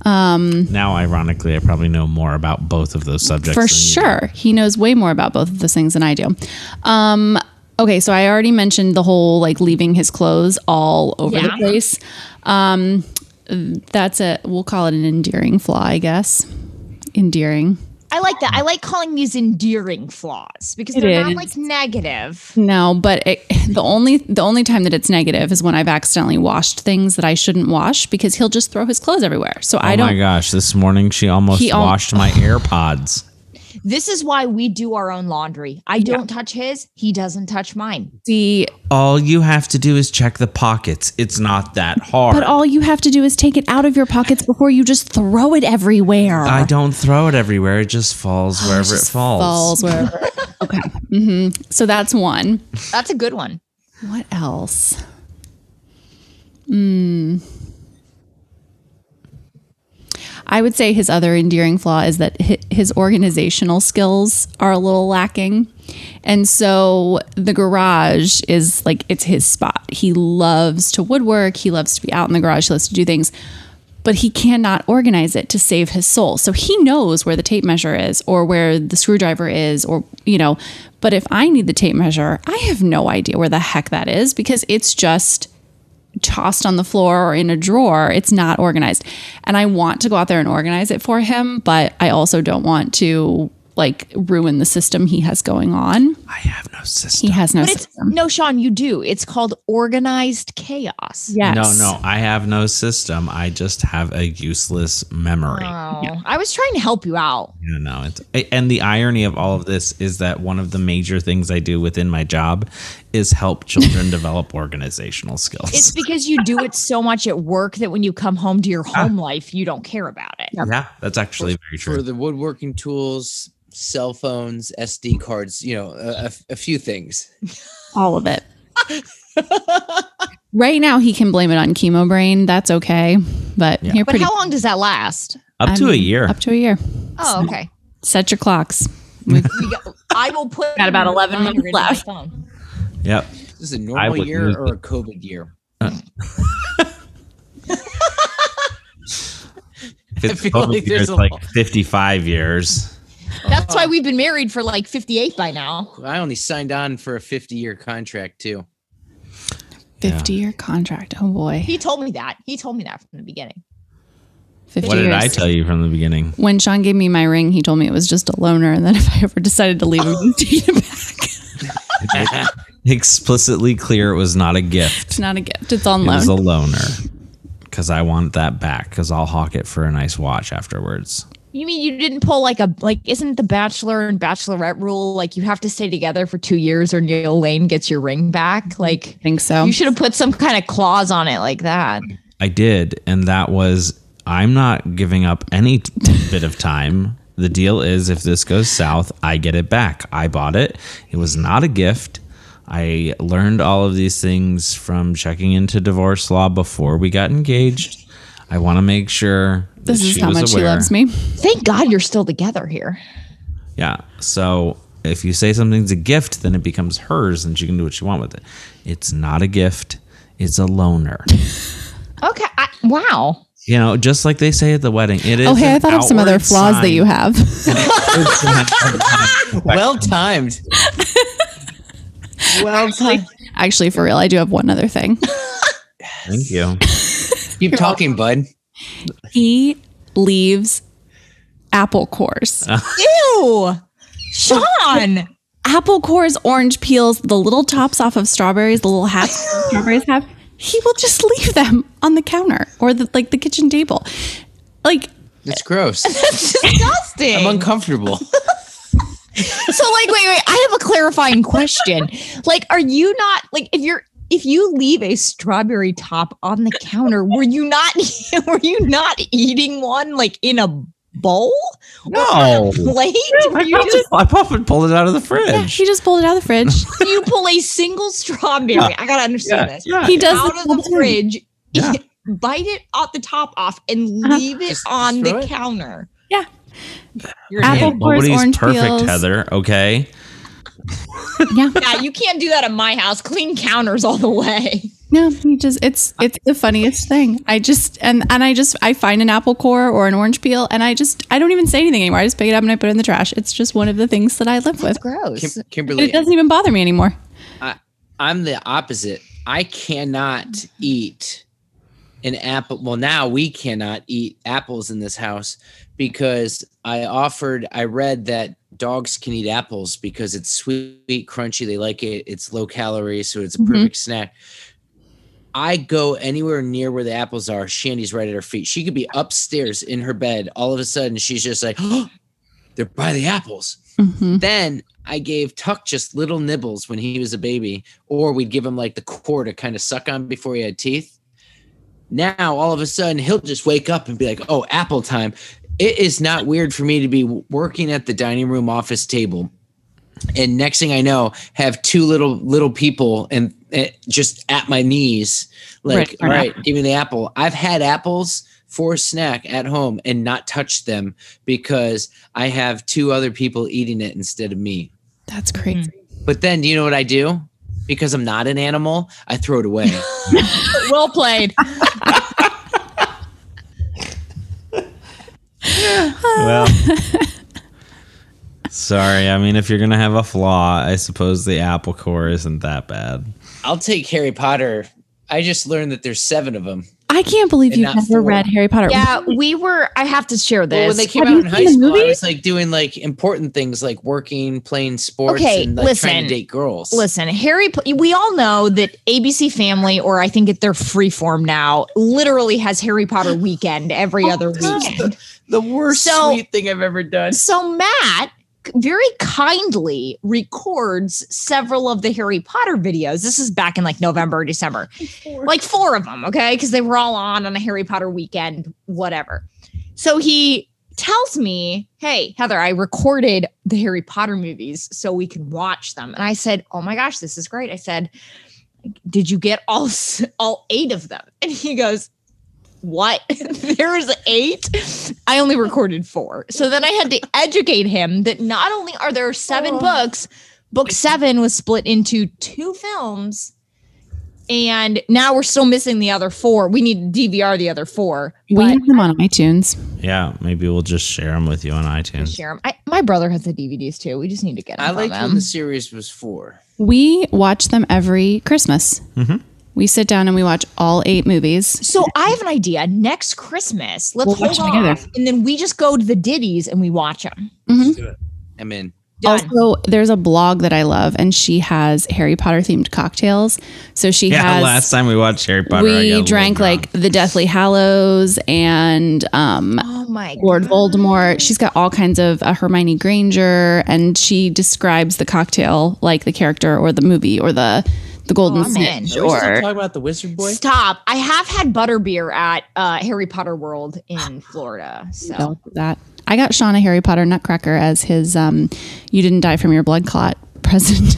Now, ironically, I probably know more about both of those subjects. For than you sure. He knows way more about both of those things than I do. Um, okay, so I already mentioned the whole like leaving his clothes all over the place. Um, that's a we'll call it an endearing flaw, I guess. Endearing. I like that. I like calling these endearing flaws because It they're not is. like negative. No, but it, the only the only time that it's negative is when I've accidentally washed things that I shouldn't wash because he'll just throw his clothes everywhere. So oh I Oh don't. Oh my gosh! This morning she almost He al- washed my AirPods. This is why we do our own laundry. I don't touch his, he doesn't touch mine. see. All you have to do is check the pockets. It's not that hard. But all you have to do is take it out of your pockets before you just throw it everywhere. I don't throw it everywhere. It just falls wherever it Just falls. falls wherever. okay. Mm-hmm. So that's one. That's a good one. What else? Hmm. I would say his other endearing flaw is that his organizational skills are a little lacking. And so the garage is like, it's his spot. He loves to woodwork, he loves to be out in the garage, he loves to do things, but he cannot organize it to save his soul. So he knows where the tape measure is or where the screwdriver is, or, you know, but if I need the tape measure, I have no idea where the heck that is because it's just tossed on the floor or in a drawer. It's not organized. And I want to go out there and organize it for him, but I also don't want to like ruin the system he has going on. I have no system. He has no But it's system. no, Shaun, you do. It's called organized chaos. Yes. No, no, I have no system. I just have a useless memory. Oh, I was trying to help you out. No, no. It's, and the irony of all of this is that one of the major things I do within my job is help children develop organizational skills. It's because you do it so much at work that when you come home to your ah. home life, you don't care about it. yeah, that's actually very true. for the woodworking tools, cell phones, SD cards, you know, a, a- a few things. All of it. right now he can blame it on chemo brain. That's okay. But you're But how long does that last? Up I to a year. Up to a year. Oh, okay. Set your clocks. We got, I will put Got about your 11 reminder minutes into my left. Phone. yep. Is this a I normal year use or a COVID year? If it's feel total like year, there's a like lot. 55 years. That's why oh. we've been married for like 58 by now. I only signed on for a 50 year contract too. 50 year contract. Oh boy. He told me that. He told me that from the beginning. 50 What did. I tell you from the beginning? when Shaun gave me my ring, he told me it was just a loaner, and then if I ever decided to leave him, he'd take it back. Explicitly clear it was not a gift. It's not a gift; it's on It was a loaner. Because I want that back. Because I'll hawk it for a nice watch afterwards. You mean you didn't pull like a like isn't the bachelor and bachelorette rule like you have to stay together for two years or Neil Lane gets your ring back? Mm-hmm. Like I think so. you should have put some kind of clause on it like that. I did, and that was I'm not giving up any t- bit of time. The deal is if this goes south, I get it back. I bought it. It was not a gift. I learned all of these things from checking into divorce law before we got engaged. I want to make sure this is she how much he aware. loves me. Thank God you're still together here. Yeah. So if you say something's a gift, then it becomes hers and she can do what she wants with it. It's not a gift. It's a loaner. Okay. I, wow. You know, just like they say at the wedding, it is. Oh, hey, I thought of some other outward flaws that you have. Well timed. Well done. Actually, for real, I do have one other thing. Thank you. Keep talking, bud. He leaves apple cores. Uh. Ew. Shaun. apple cores, orange peels, the little tops off of strawberries, the little hats strawberries have. He will just leave them on the counter or the like the kitchen table. Like That's gross. That's Disgusting. I'm uncomfortable. So like wait wait i have a clarifying question like are you not like if you're if you leave a strawberry top on the counter were you not were you not eating one like in a bowl No. plate Were I you pop, just I pop and pull it out of the Yeah, fridge. he just pulled it out of the fridge. you pull a single strawberry i gotta understand this yeah. He does out this of the the time. fridge Yeah. bite it off the top off and Uh-huh. leave it Just on the it? counter Yeah. You're Apple an idiot. Course Nobody's orange perfect, peels. Heather. Okay. Yeah. yeah you can't do that at my house clean counters all the way No, he just it's it's the funniest thing. I just and and I just I find an apple core or an orange peel and I just I don't even say anything anymore. I just pick it up and I put it in the trash. It's just one of the things that I live with. gross Kim- Kimberly, it doesn't even bother me anymore. I'm the opposite. I cannot eat an apple. Well, now we cannot eat apples in this house because I offered, I read that dogs can eat apples because it's sweet, crunchy. They like it. It's low calorie, so it's a Mhm. perfect snack. I go anywhere near where the apples are. Shandy's right at her feet. She could be upstairs in her bed. All of a sudden, she's just like, oh, they're by the apples. Mhm. Then I gave Tuck just little nibbles when he was a baby, or we'd give him like the core to kind of suck on before he had teeth. Now, all of a sudden, he'll just wake up and be like, oh, apple time. It is not weird for me to be working at the dining room office table. And next thing I know, have two little little people and uh, just at my knees, like, Right, all right. right, give me the apple. I've had apples for a snack at home and not touched them because I have two other people eating it instead of me. That's crazy. But then, do you know what I do? Because I'm not an animal, I throw it away. well played Well, sorry. I mean, if you're gonna have a flaw, I suppose the apple core isn't that bad. I'll take Harry Potter. I just learned that there's seven of them. I can't believe you've never four. read Harry Potter. Yeah, we were. I have to share Well, when they came Have out in high seen the school, I was like doing like important things like working, playing sports, Okay, and like trying listen. to date girls. Listen, Harry. We all know that ABC Family, or I think it they're freeform now, literally has Harry Potter weekend every oh, other weekend. the worst So- sweet thing I've ever done. So Matt very kindly records several of the Harry Potter videos. This is back in like November or December. Like four of them, okay? Because they were all on on a Harry Potter weekend, whatever. So he tells me, Hey, Heather, I recorded the Harry Potter movies so we can watch them. And I said, Oh my gosh, this is great. I said, Did you get all all eight of them? And he goes, what? There's eight. I only recorded four. So then I had to educate him that not only are there seven books, book seven was split into two films. And now we're still missing the other four. We need to DVR the other four. we have them on iTunes. Yeah, maybe we'll just share them with you on iTunes. share 'em. I, my brother has the DVDs too. We just need to get them. I from liked them. when the series was four. We watch them every Christmas. Mm-hmm. We sit down and we watch all eight movies. So I have an idea. Next Christmas, let's We'll hold watch them together. off, and then we just go to the ditties and we watch them. I'm in. Done. Also, there's a blog that I love, and she has Harry Potter themed cocktails. So she has. Yeah, has. last time we watched Harry Potter, I got a we little drank like the Deathly Hallows and um, oh my Lord Voldemort. She's got all kinds of uh, Hermione Granger, and she describes the cocktail like the character or the movie or the the Golden Oh, I'm. Snitch Are we still or talking about the Wizard Boy? Stop. I have had butterbeer at uh, Harry Potter World in Florida. So no, that. I got Sean a Harry Potter Nutcracker as his um, "You didn't die from your blood clot" present.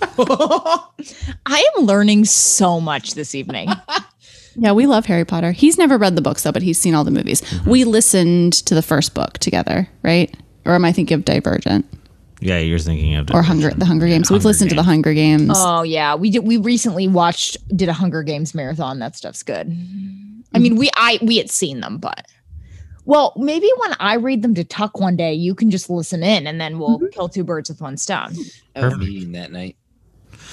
I am learning so much this evening. yeah, we love Harry Potter. He's never read the books though, but he's seen all the movies. We listened to the first book together, right? Or am I thinking of Divergent Yeah, you're thinking of or Hunger the Hunger Games? We've Hunger listened to the Hunger Games. oh yeah, we did. We recently watched did a Hunger Games marathon. That stuff's good. I mean, we I we had seen them, but well, maybe when I read them to Tuck one day, you can just listen in, and then we'll mm-hmm. kill two birds with one stone. I have meeting that night.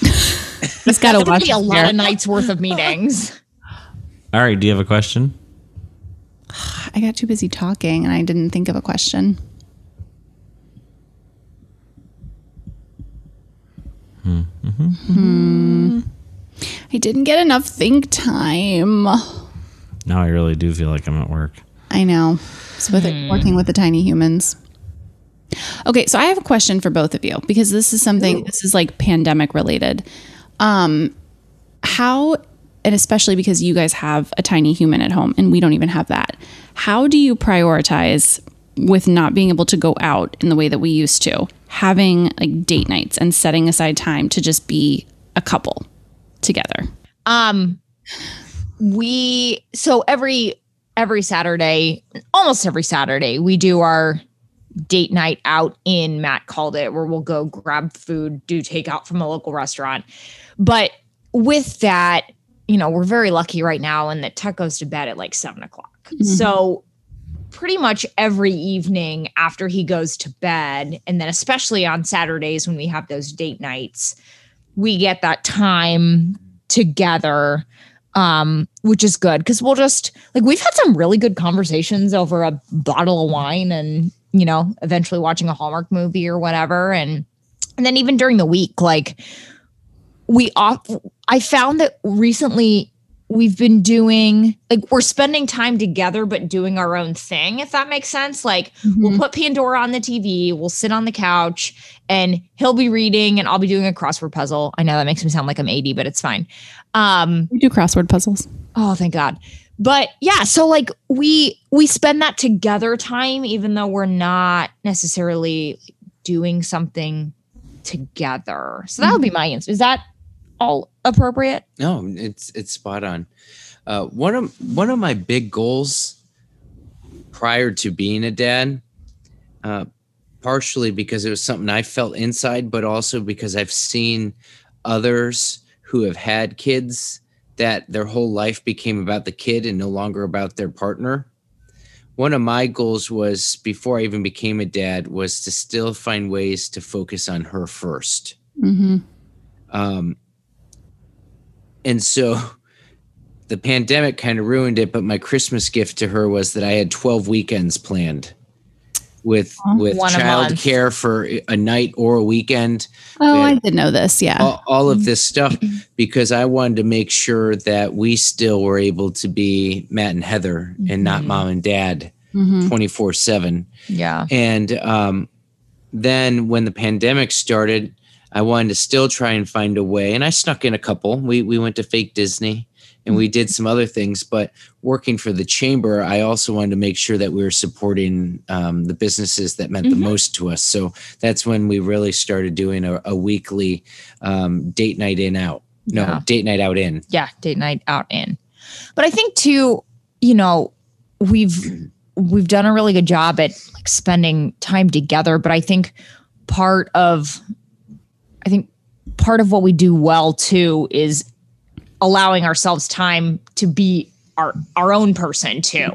He's got to That'll watch. be a lot here. of nights worth of meetings. All right, do you have a question? I got too busy talking and I didn't think of a question. Hmm. I didn't get enough think time. Now I really do feel like I'm at work. I know. It's with it, working with the tiny humans. Okay, so I have a question for both of you because this is something this is like pandemic related. Um how and especially because you guys have a tiny human at home and we don't even have that. How do you prioritize with not being able to go out in the way that we used to? Having like date nights and setting aside time to just be a couple together. Um, we so every every Saturday, almost every Saturday, we do our date night out in Matt called it, where we'll go grab food, do takeout from a local restaurant. But with that, you know, we're very lucky right now, and that Tuck goes to bed at like seven o'clock. So pretty much every evening after he goes to bed, and then especially on Saturdays when we have those date nights, we get that time together um which is good because we'll just like we've had some really good conversations over a bottle of wine and you know eventually watching a hallmark movie or whatever. And and then even during the week like we off i found that recently we've been doing like we're spending time together but doing our own thing if that makes sense. Like we'll put pandora on the tv we'll sit on the couch and he'll be reading and i'll be doing a crossword puzzle. I know that makes me sound like i'm 80 but it's fine. Um We do crossword puzzles. oh thank god. But yeah so like we we spend that together time even though we're not necessarily doing something together. So that would be my answer is that all appropriate No, it's it's spot on. Uh, one of one of my big goals prior to being a dad, uh, partially because it was something I felt inside, but also because I've seen others who have had kids that their whole life became about the kid and no longer about their partner. One of my goals was before I even became a dad was to still find ways to focus on her first. Mm-hmm. Um, and so the pandemic kind of ruined it, but my Christmas gift to her was that I had 12 weekends planned with with One a month. for a night or a weekend, Oh, I didn't know this. Yeah. all, all of this stuff because I wanted to make sure that we still were able to be Matt and Heather and not Mhm. mom and dad Mhm. 24 7. yeah And um, then when the pandemic started, I wanted to still try and find a way. And I snuck in a couple. We we went to fake Disney and we did some other things. But working for the chamber, I also wanted to make sure that we were supporting um, the businesses that meant the Mhm. most to us. So that's when we really started doing a, a weekly um, date night in out. No, Yeah. date night out in. yeah date night out in but i think too you know we've we've done a really good job at like spending time together but i think part of i think part of what we do well too is allowing ourselves time to be our our own person too.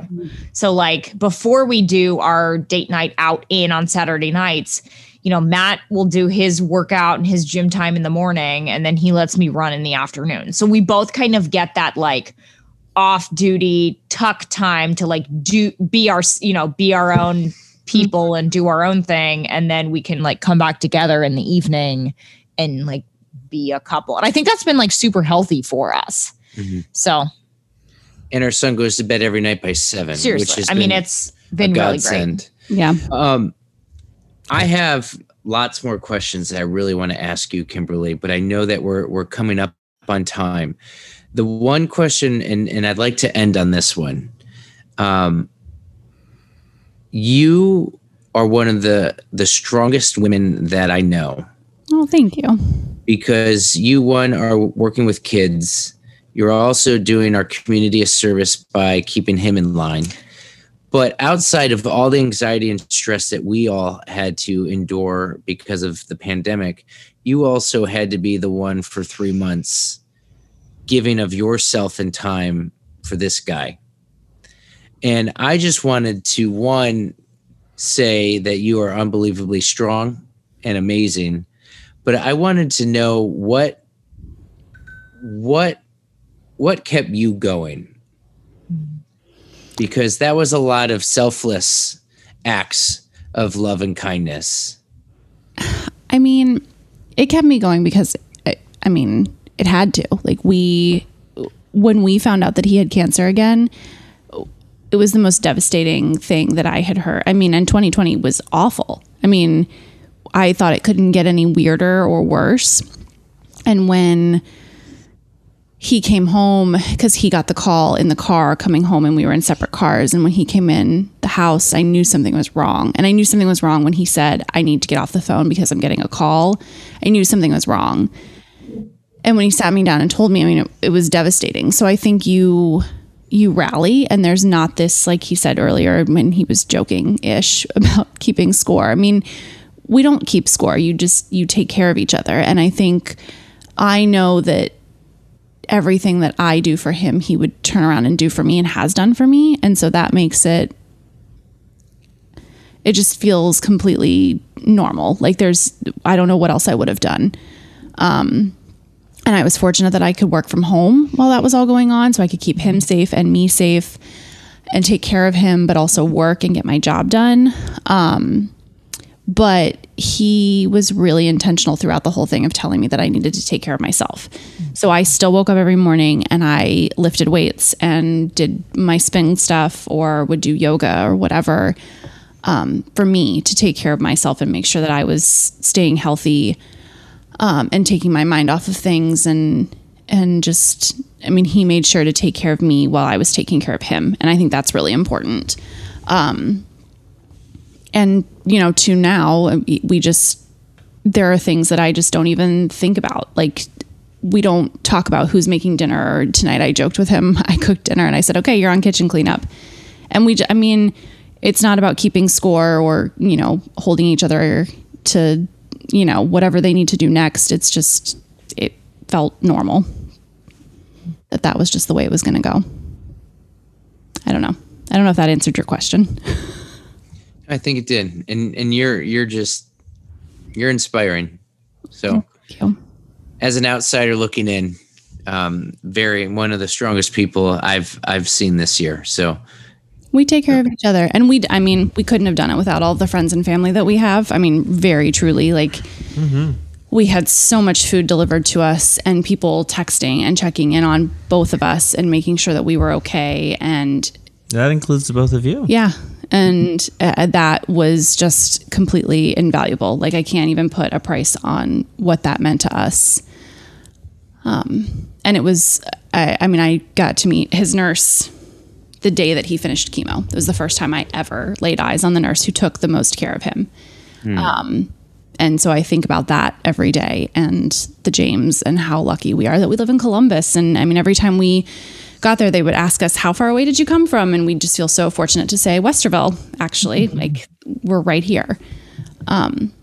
So like before we do our date night out in on saturday nights you know matt will do his workout and his gym time in the morning and then he lets me run in the afternoon. So we both kind of get that like off duty tuck time to like do be our you know be our own people and do our own thing. And then we can like come back together in the evening and like be a couple and i think that's been like super healthy for us Mhm. so And our son goes to bed every night by seven. which seriously has i mean it's a been really great godsend. Yeah. Um, I have lots more questions that I really want to ask you, Kimberly, but I know that we're we're coming up on time. The one question, and and I'd like to end on this one. Um, you are one of the the strongest women that I know Oh, thank you. because you one are working with kids. You're also doing our community a service by keeping him in line. But outside of all the anxiety and stress that we all had to endure because of the pandemic you also had to be the one for three months giving of yourself and time for this guy. And i just wanted to one say that you are unbelievably strong and amazing but I wanted to know what what what kept you going because that was a lot of selfless acts of love and kindness. I mean, it kept me going because I, I mean, it had to. Like we when we found out that he had cancer again, it was the most devastating thing that I had heard. I mean, and 2020 was awful. I mean, I thought it couldn't get any weirder or worse. And when he came home because he got the call in the car coming home and we were in separate cars. And when he came in the house i knew something was wrong. And i knew something was wrong when he said i need to get off the phone because i'm getting a call. I knew something was wrong. And when he sat me down and told me i mean it, it was devastating. So i think you you rally and there's not this like he said earlier when he was joking ish about keeping score. I mean we don't keep score you just you take care of each other and i think i know that everything that I do for him, he would turn around and do for me and has done for me. And so that makes it, it just feels completely normal. Like there's, I don't know what else I would have done. Um, and I was fortunate that I could work from home while that was all going on. So I could keep him safe and me safe and take care of him, but also work and get my job done. Um, but he was really intentional throughout the whole thing of telling me that I needed to take care of myself. So I still woke up every morning and I lifted weights and did my spin stuff or would do yoga or whatever um, for me to take care of myself and make sure that I was staying healthy um, and taking my mind off of things and and just I mean he made sure to take care of me while I was taking care of him and I think that's really important. Um, and you know to now we just there are things that i just don't even think about. Like we don't talk about who's making dinner. Tonight i joked with him. I cooked dinner and i said okay you're on kitchen cleanup. And we i mean it's not about keeping score or you know holding each other to you know whatever they need to do next. It's just it felt normal that that was just the way it was going to go. I don't know. I don't know if that answered your question I think it did, and and you're you're just you're inspiring. So, as an outsider looking in, um, very one of the strongest people I've I've seen this year. So we take care of each other, and we I mean we couldn't have done it without all the friends and family that we have. I mean, very truly, like. Mm-hmm. We had so much food delivered to us, and people texting and checking in on both of us and making sure that we were okay. And that includes the both of you. Yeah, and uh, that was just completely invaluable. Like I can't even put a price on what that meant to us. Um, and it was, I, I mean, I got to meet his nurse the day that he finished chemo. It was the first time I ever laid eyes on the nurse who took the most care of him. Mm. Um, and so I think about that every day and the James and how lucky we are that we live in Columbus. And I mean, every time we got there, they would ask us, How far away did you come from? And we'd just feel so fortunate to say, Westerville, actually. Mm-hmm. Like, we're right here. Um,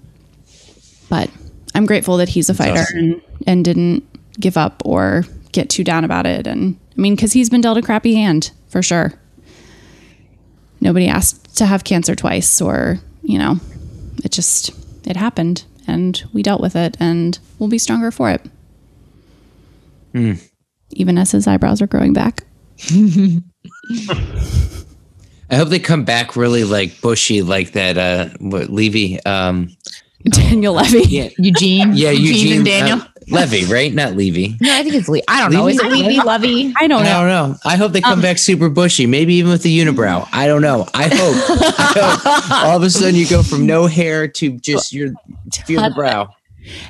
but I'm grateful that he's a fighter awesome. and, and didn't give up or get too down about it. And I mean, because he's been dealt a crappy hand for sure. Nobody asked to have cancer twice, or, you know, it just, it happened and we dealt with it and we'll be stronger for it. Mm even as his eyebrows are growing back. I hope they come back really like bushy, like that. Uh, what Levy, um, Daniel Levy, yeah, Eugene, yeah, Eugene, Eugene and Daniel. Uh, Levy, right? Not Levy. No, I think it's Levy. I don't know. Is it Levy? Levy? I don't know. I don't know. I hope they come um, back super bushy, maybe even with the unibrow. I don't know. I hope. I hope all of a sudden you go from no hair to just your feel the brow.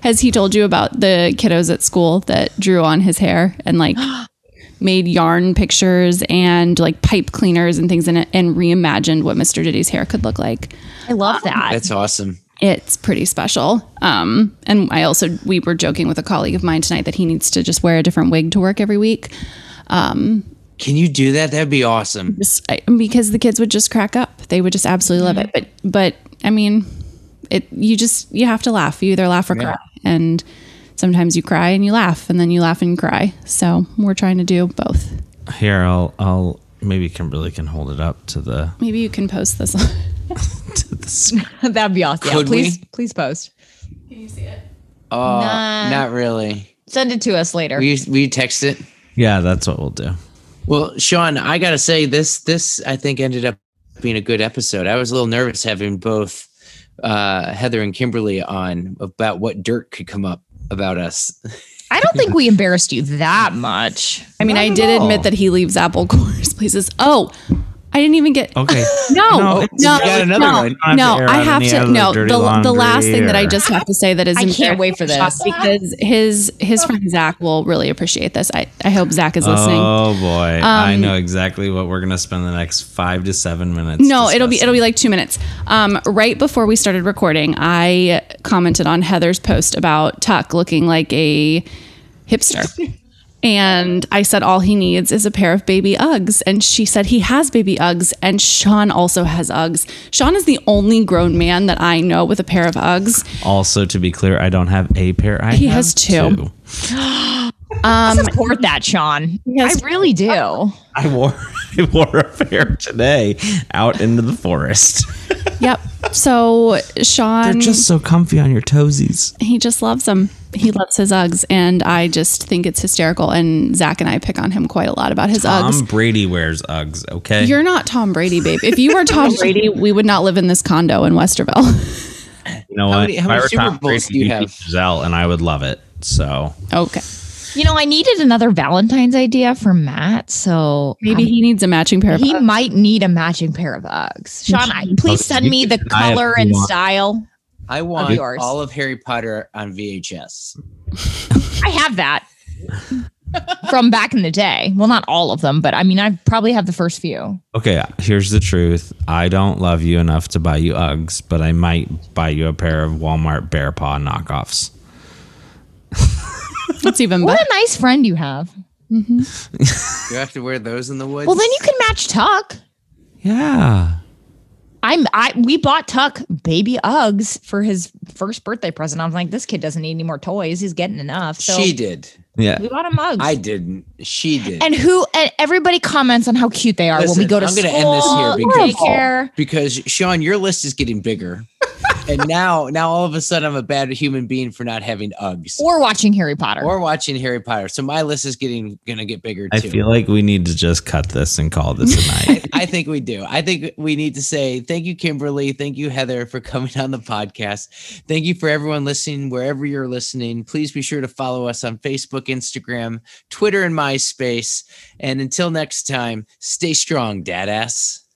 Has he told you about the kiddos at school that drew on his hair and like made yarn pictures and like pipe cleaners and things in it and reimagined what Mr. Diddy's hair could look like? I love that. That's awesome. It's pretty special. Um, and I also, we were joking with a colleague of mine tonight that he needs to just wear a different wig to work every week. Um, can you do that? That'd be awesome. Just, because the kids would just crack up. They would just absolutely love it. But, but I mean, it you just you have to laugh. You either laugh or yeah. cry, and sometimes you cry and you laugh, and then you laugh and you cry. So we're trying to do both. Here, I'll I'll maybe Kimberly can hold it up to the. Maybe you can post this. to the That'd be awesome. Yeah, please, we? please post. Can you see it? Oh, nah. not really. Send it to us later. Will you, will you text it? Yeah, that's what we'll do. Well, Shaun, I gotta say this this I think ended up being a good episode. I was a little nervous having both uh, Heather and Kimberly on about what dirt could come up about us. I don't think we embarrassed you that much. I mean, Not I did all. admit that he leaves apple cores places. Oh, I I didn't even get. Okay. No, No, no, no, got another one. no. I have to. No, the, the last laundry thing that I just have to say that is I can't wait for this. because his his friend Zach will really appreciate this. I, I hope Zach is listening. Oh boy, I Um, know exactly what we're gonna spend the next five to seven minutes. No, it'll be it'll be like two minutes. Um, right before we started recording, I commented on Heather's post about Tuck looking like a hipster. And I said all he needs is a pair of baby Uggs. And she said he has baby Uggs. And Shaun also has Uggs. Shaun is the only grown man that I know with a pair of Uggs. Also, to be clear, I don't have a pair. I He have has two. Um, I support that, Shaun. Yes. I really do. I wore I wore a pair today out into the forest. Yep. So Shaun, They're just so comfy on your toesies. he just loves them. He loves his Uggs. And I just think it's hysterical. And Zach and I pick on him quite a lot about his Uggs. Tom Brady wears Uggs. Okay, You're not Tom Brady, babe. If you were Tom Brady, we would not live in this condo in Westerville. you know How what? many- how If I many were Super Tom Bowls Brady, do you have? Gisele, and I would love it. So Okay. You know, I needed another Valentine's idea for Matt, so Maybe he needs a matching pair of he Uggs. might need a matching pair of Uggs. Shaun, I, please send me the can buy it color and style. I want yours. all of Harry Potter on VHS. I have that from back in the day. Well, not all of them, but I mean, I probably have the first few. okay, here's the truth. I don't love you enough to buy you Uggs, but I might buy you a pair of Walmart Bear Paw knockoffs. That's even What a nice friend you have. Mm-hmm. You have to wear those in the woods. Well, then you can match Tuck. Yeah. I'm I we bought Tuck baby Uggs for his first birthday present. I was like, this kid doesn't need any more toys. He's getting enough. So she did. Yeah. we bought him Uggs. I didn't. She did. and who and everybody comments on how cute they are when we go to I'm school. gonna end this here because- daycare. because Shaun, your list is getting bigger, and now, now all of a sudden, I'm a bad human being for not having Uggs or watching Harry Potter. or watching Harry Potter. So my list is getting gonna get bigger too. I too. feel like we need to just cut this and call this a night. I think we do. I think we need to say thank you, Kimberly. Thank you, Heather, for coming on the podcast. Thank you for everyone listening, wherever you're listening. Please be sure to follow us on Facebook, Instagram, Twitter, and MySpace. And until next time, stay strong, dad ass.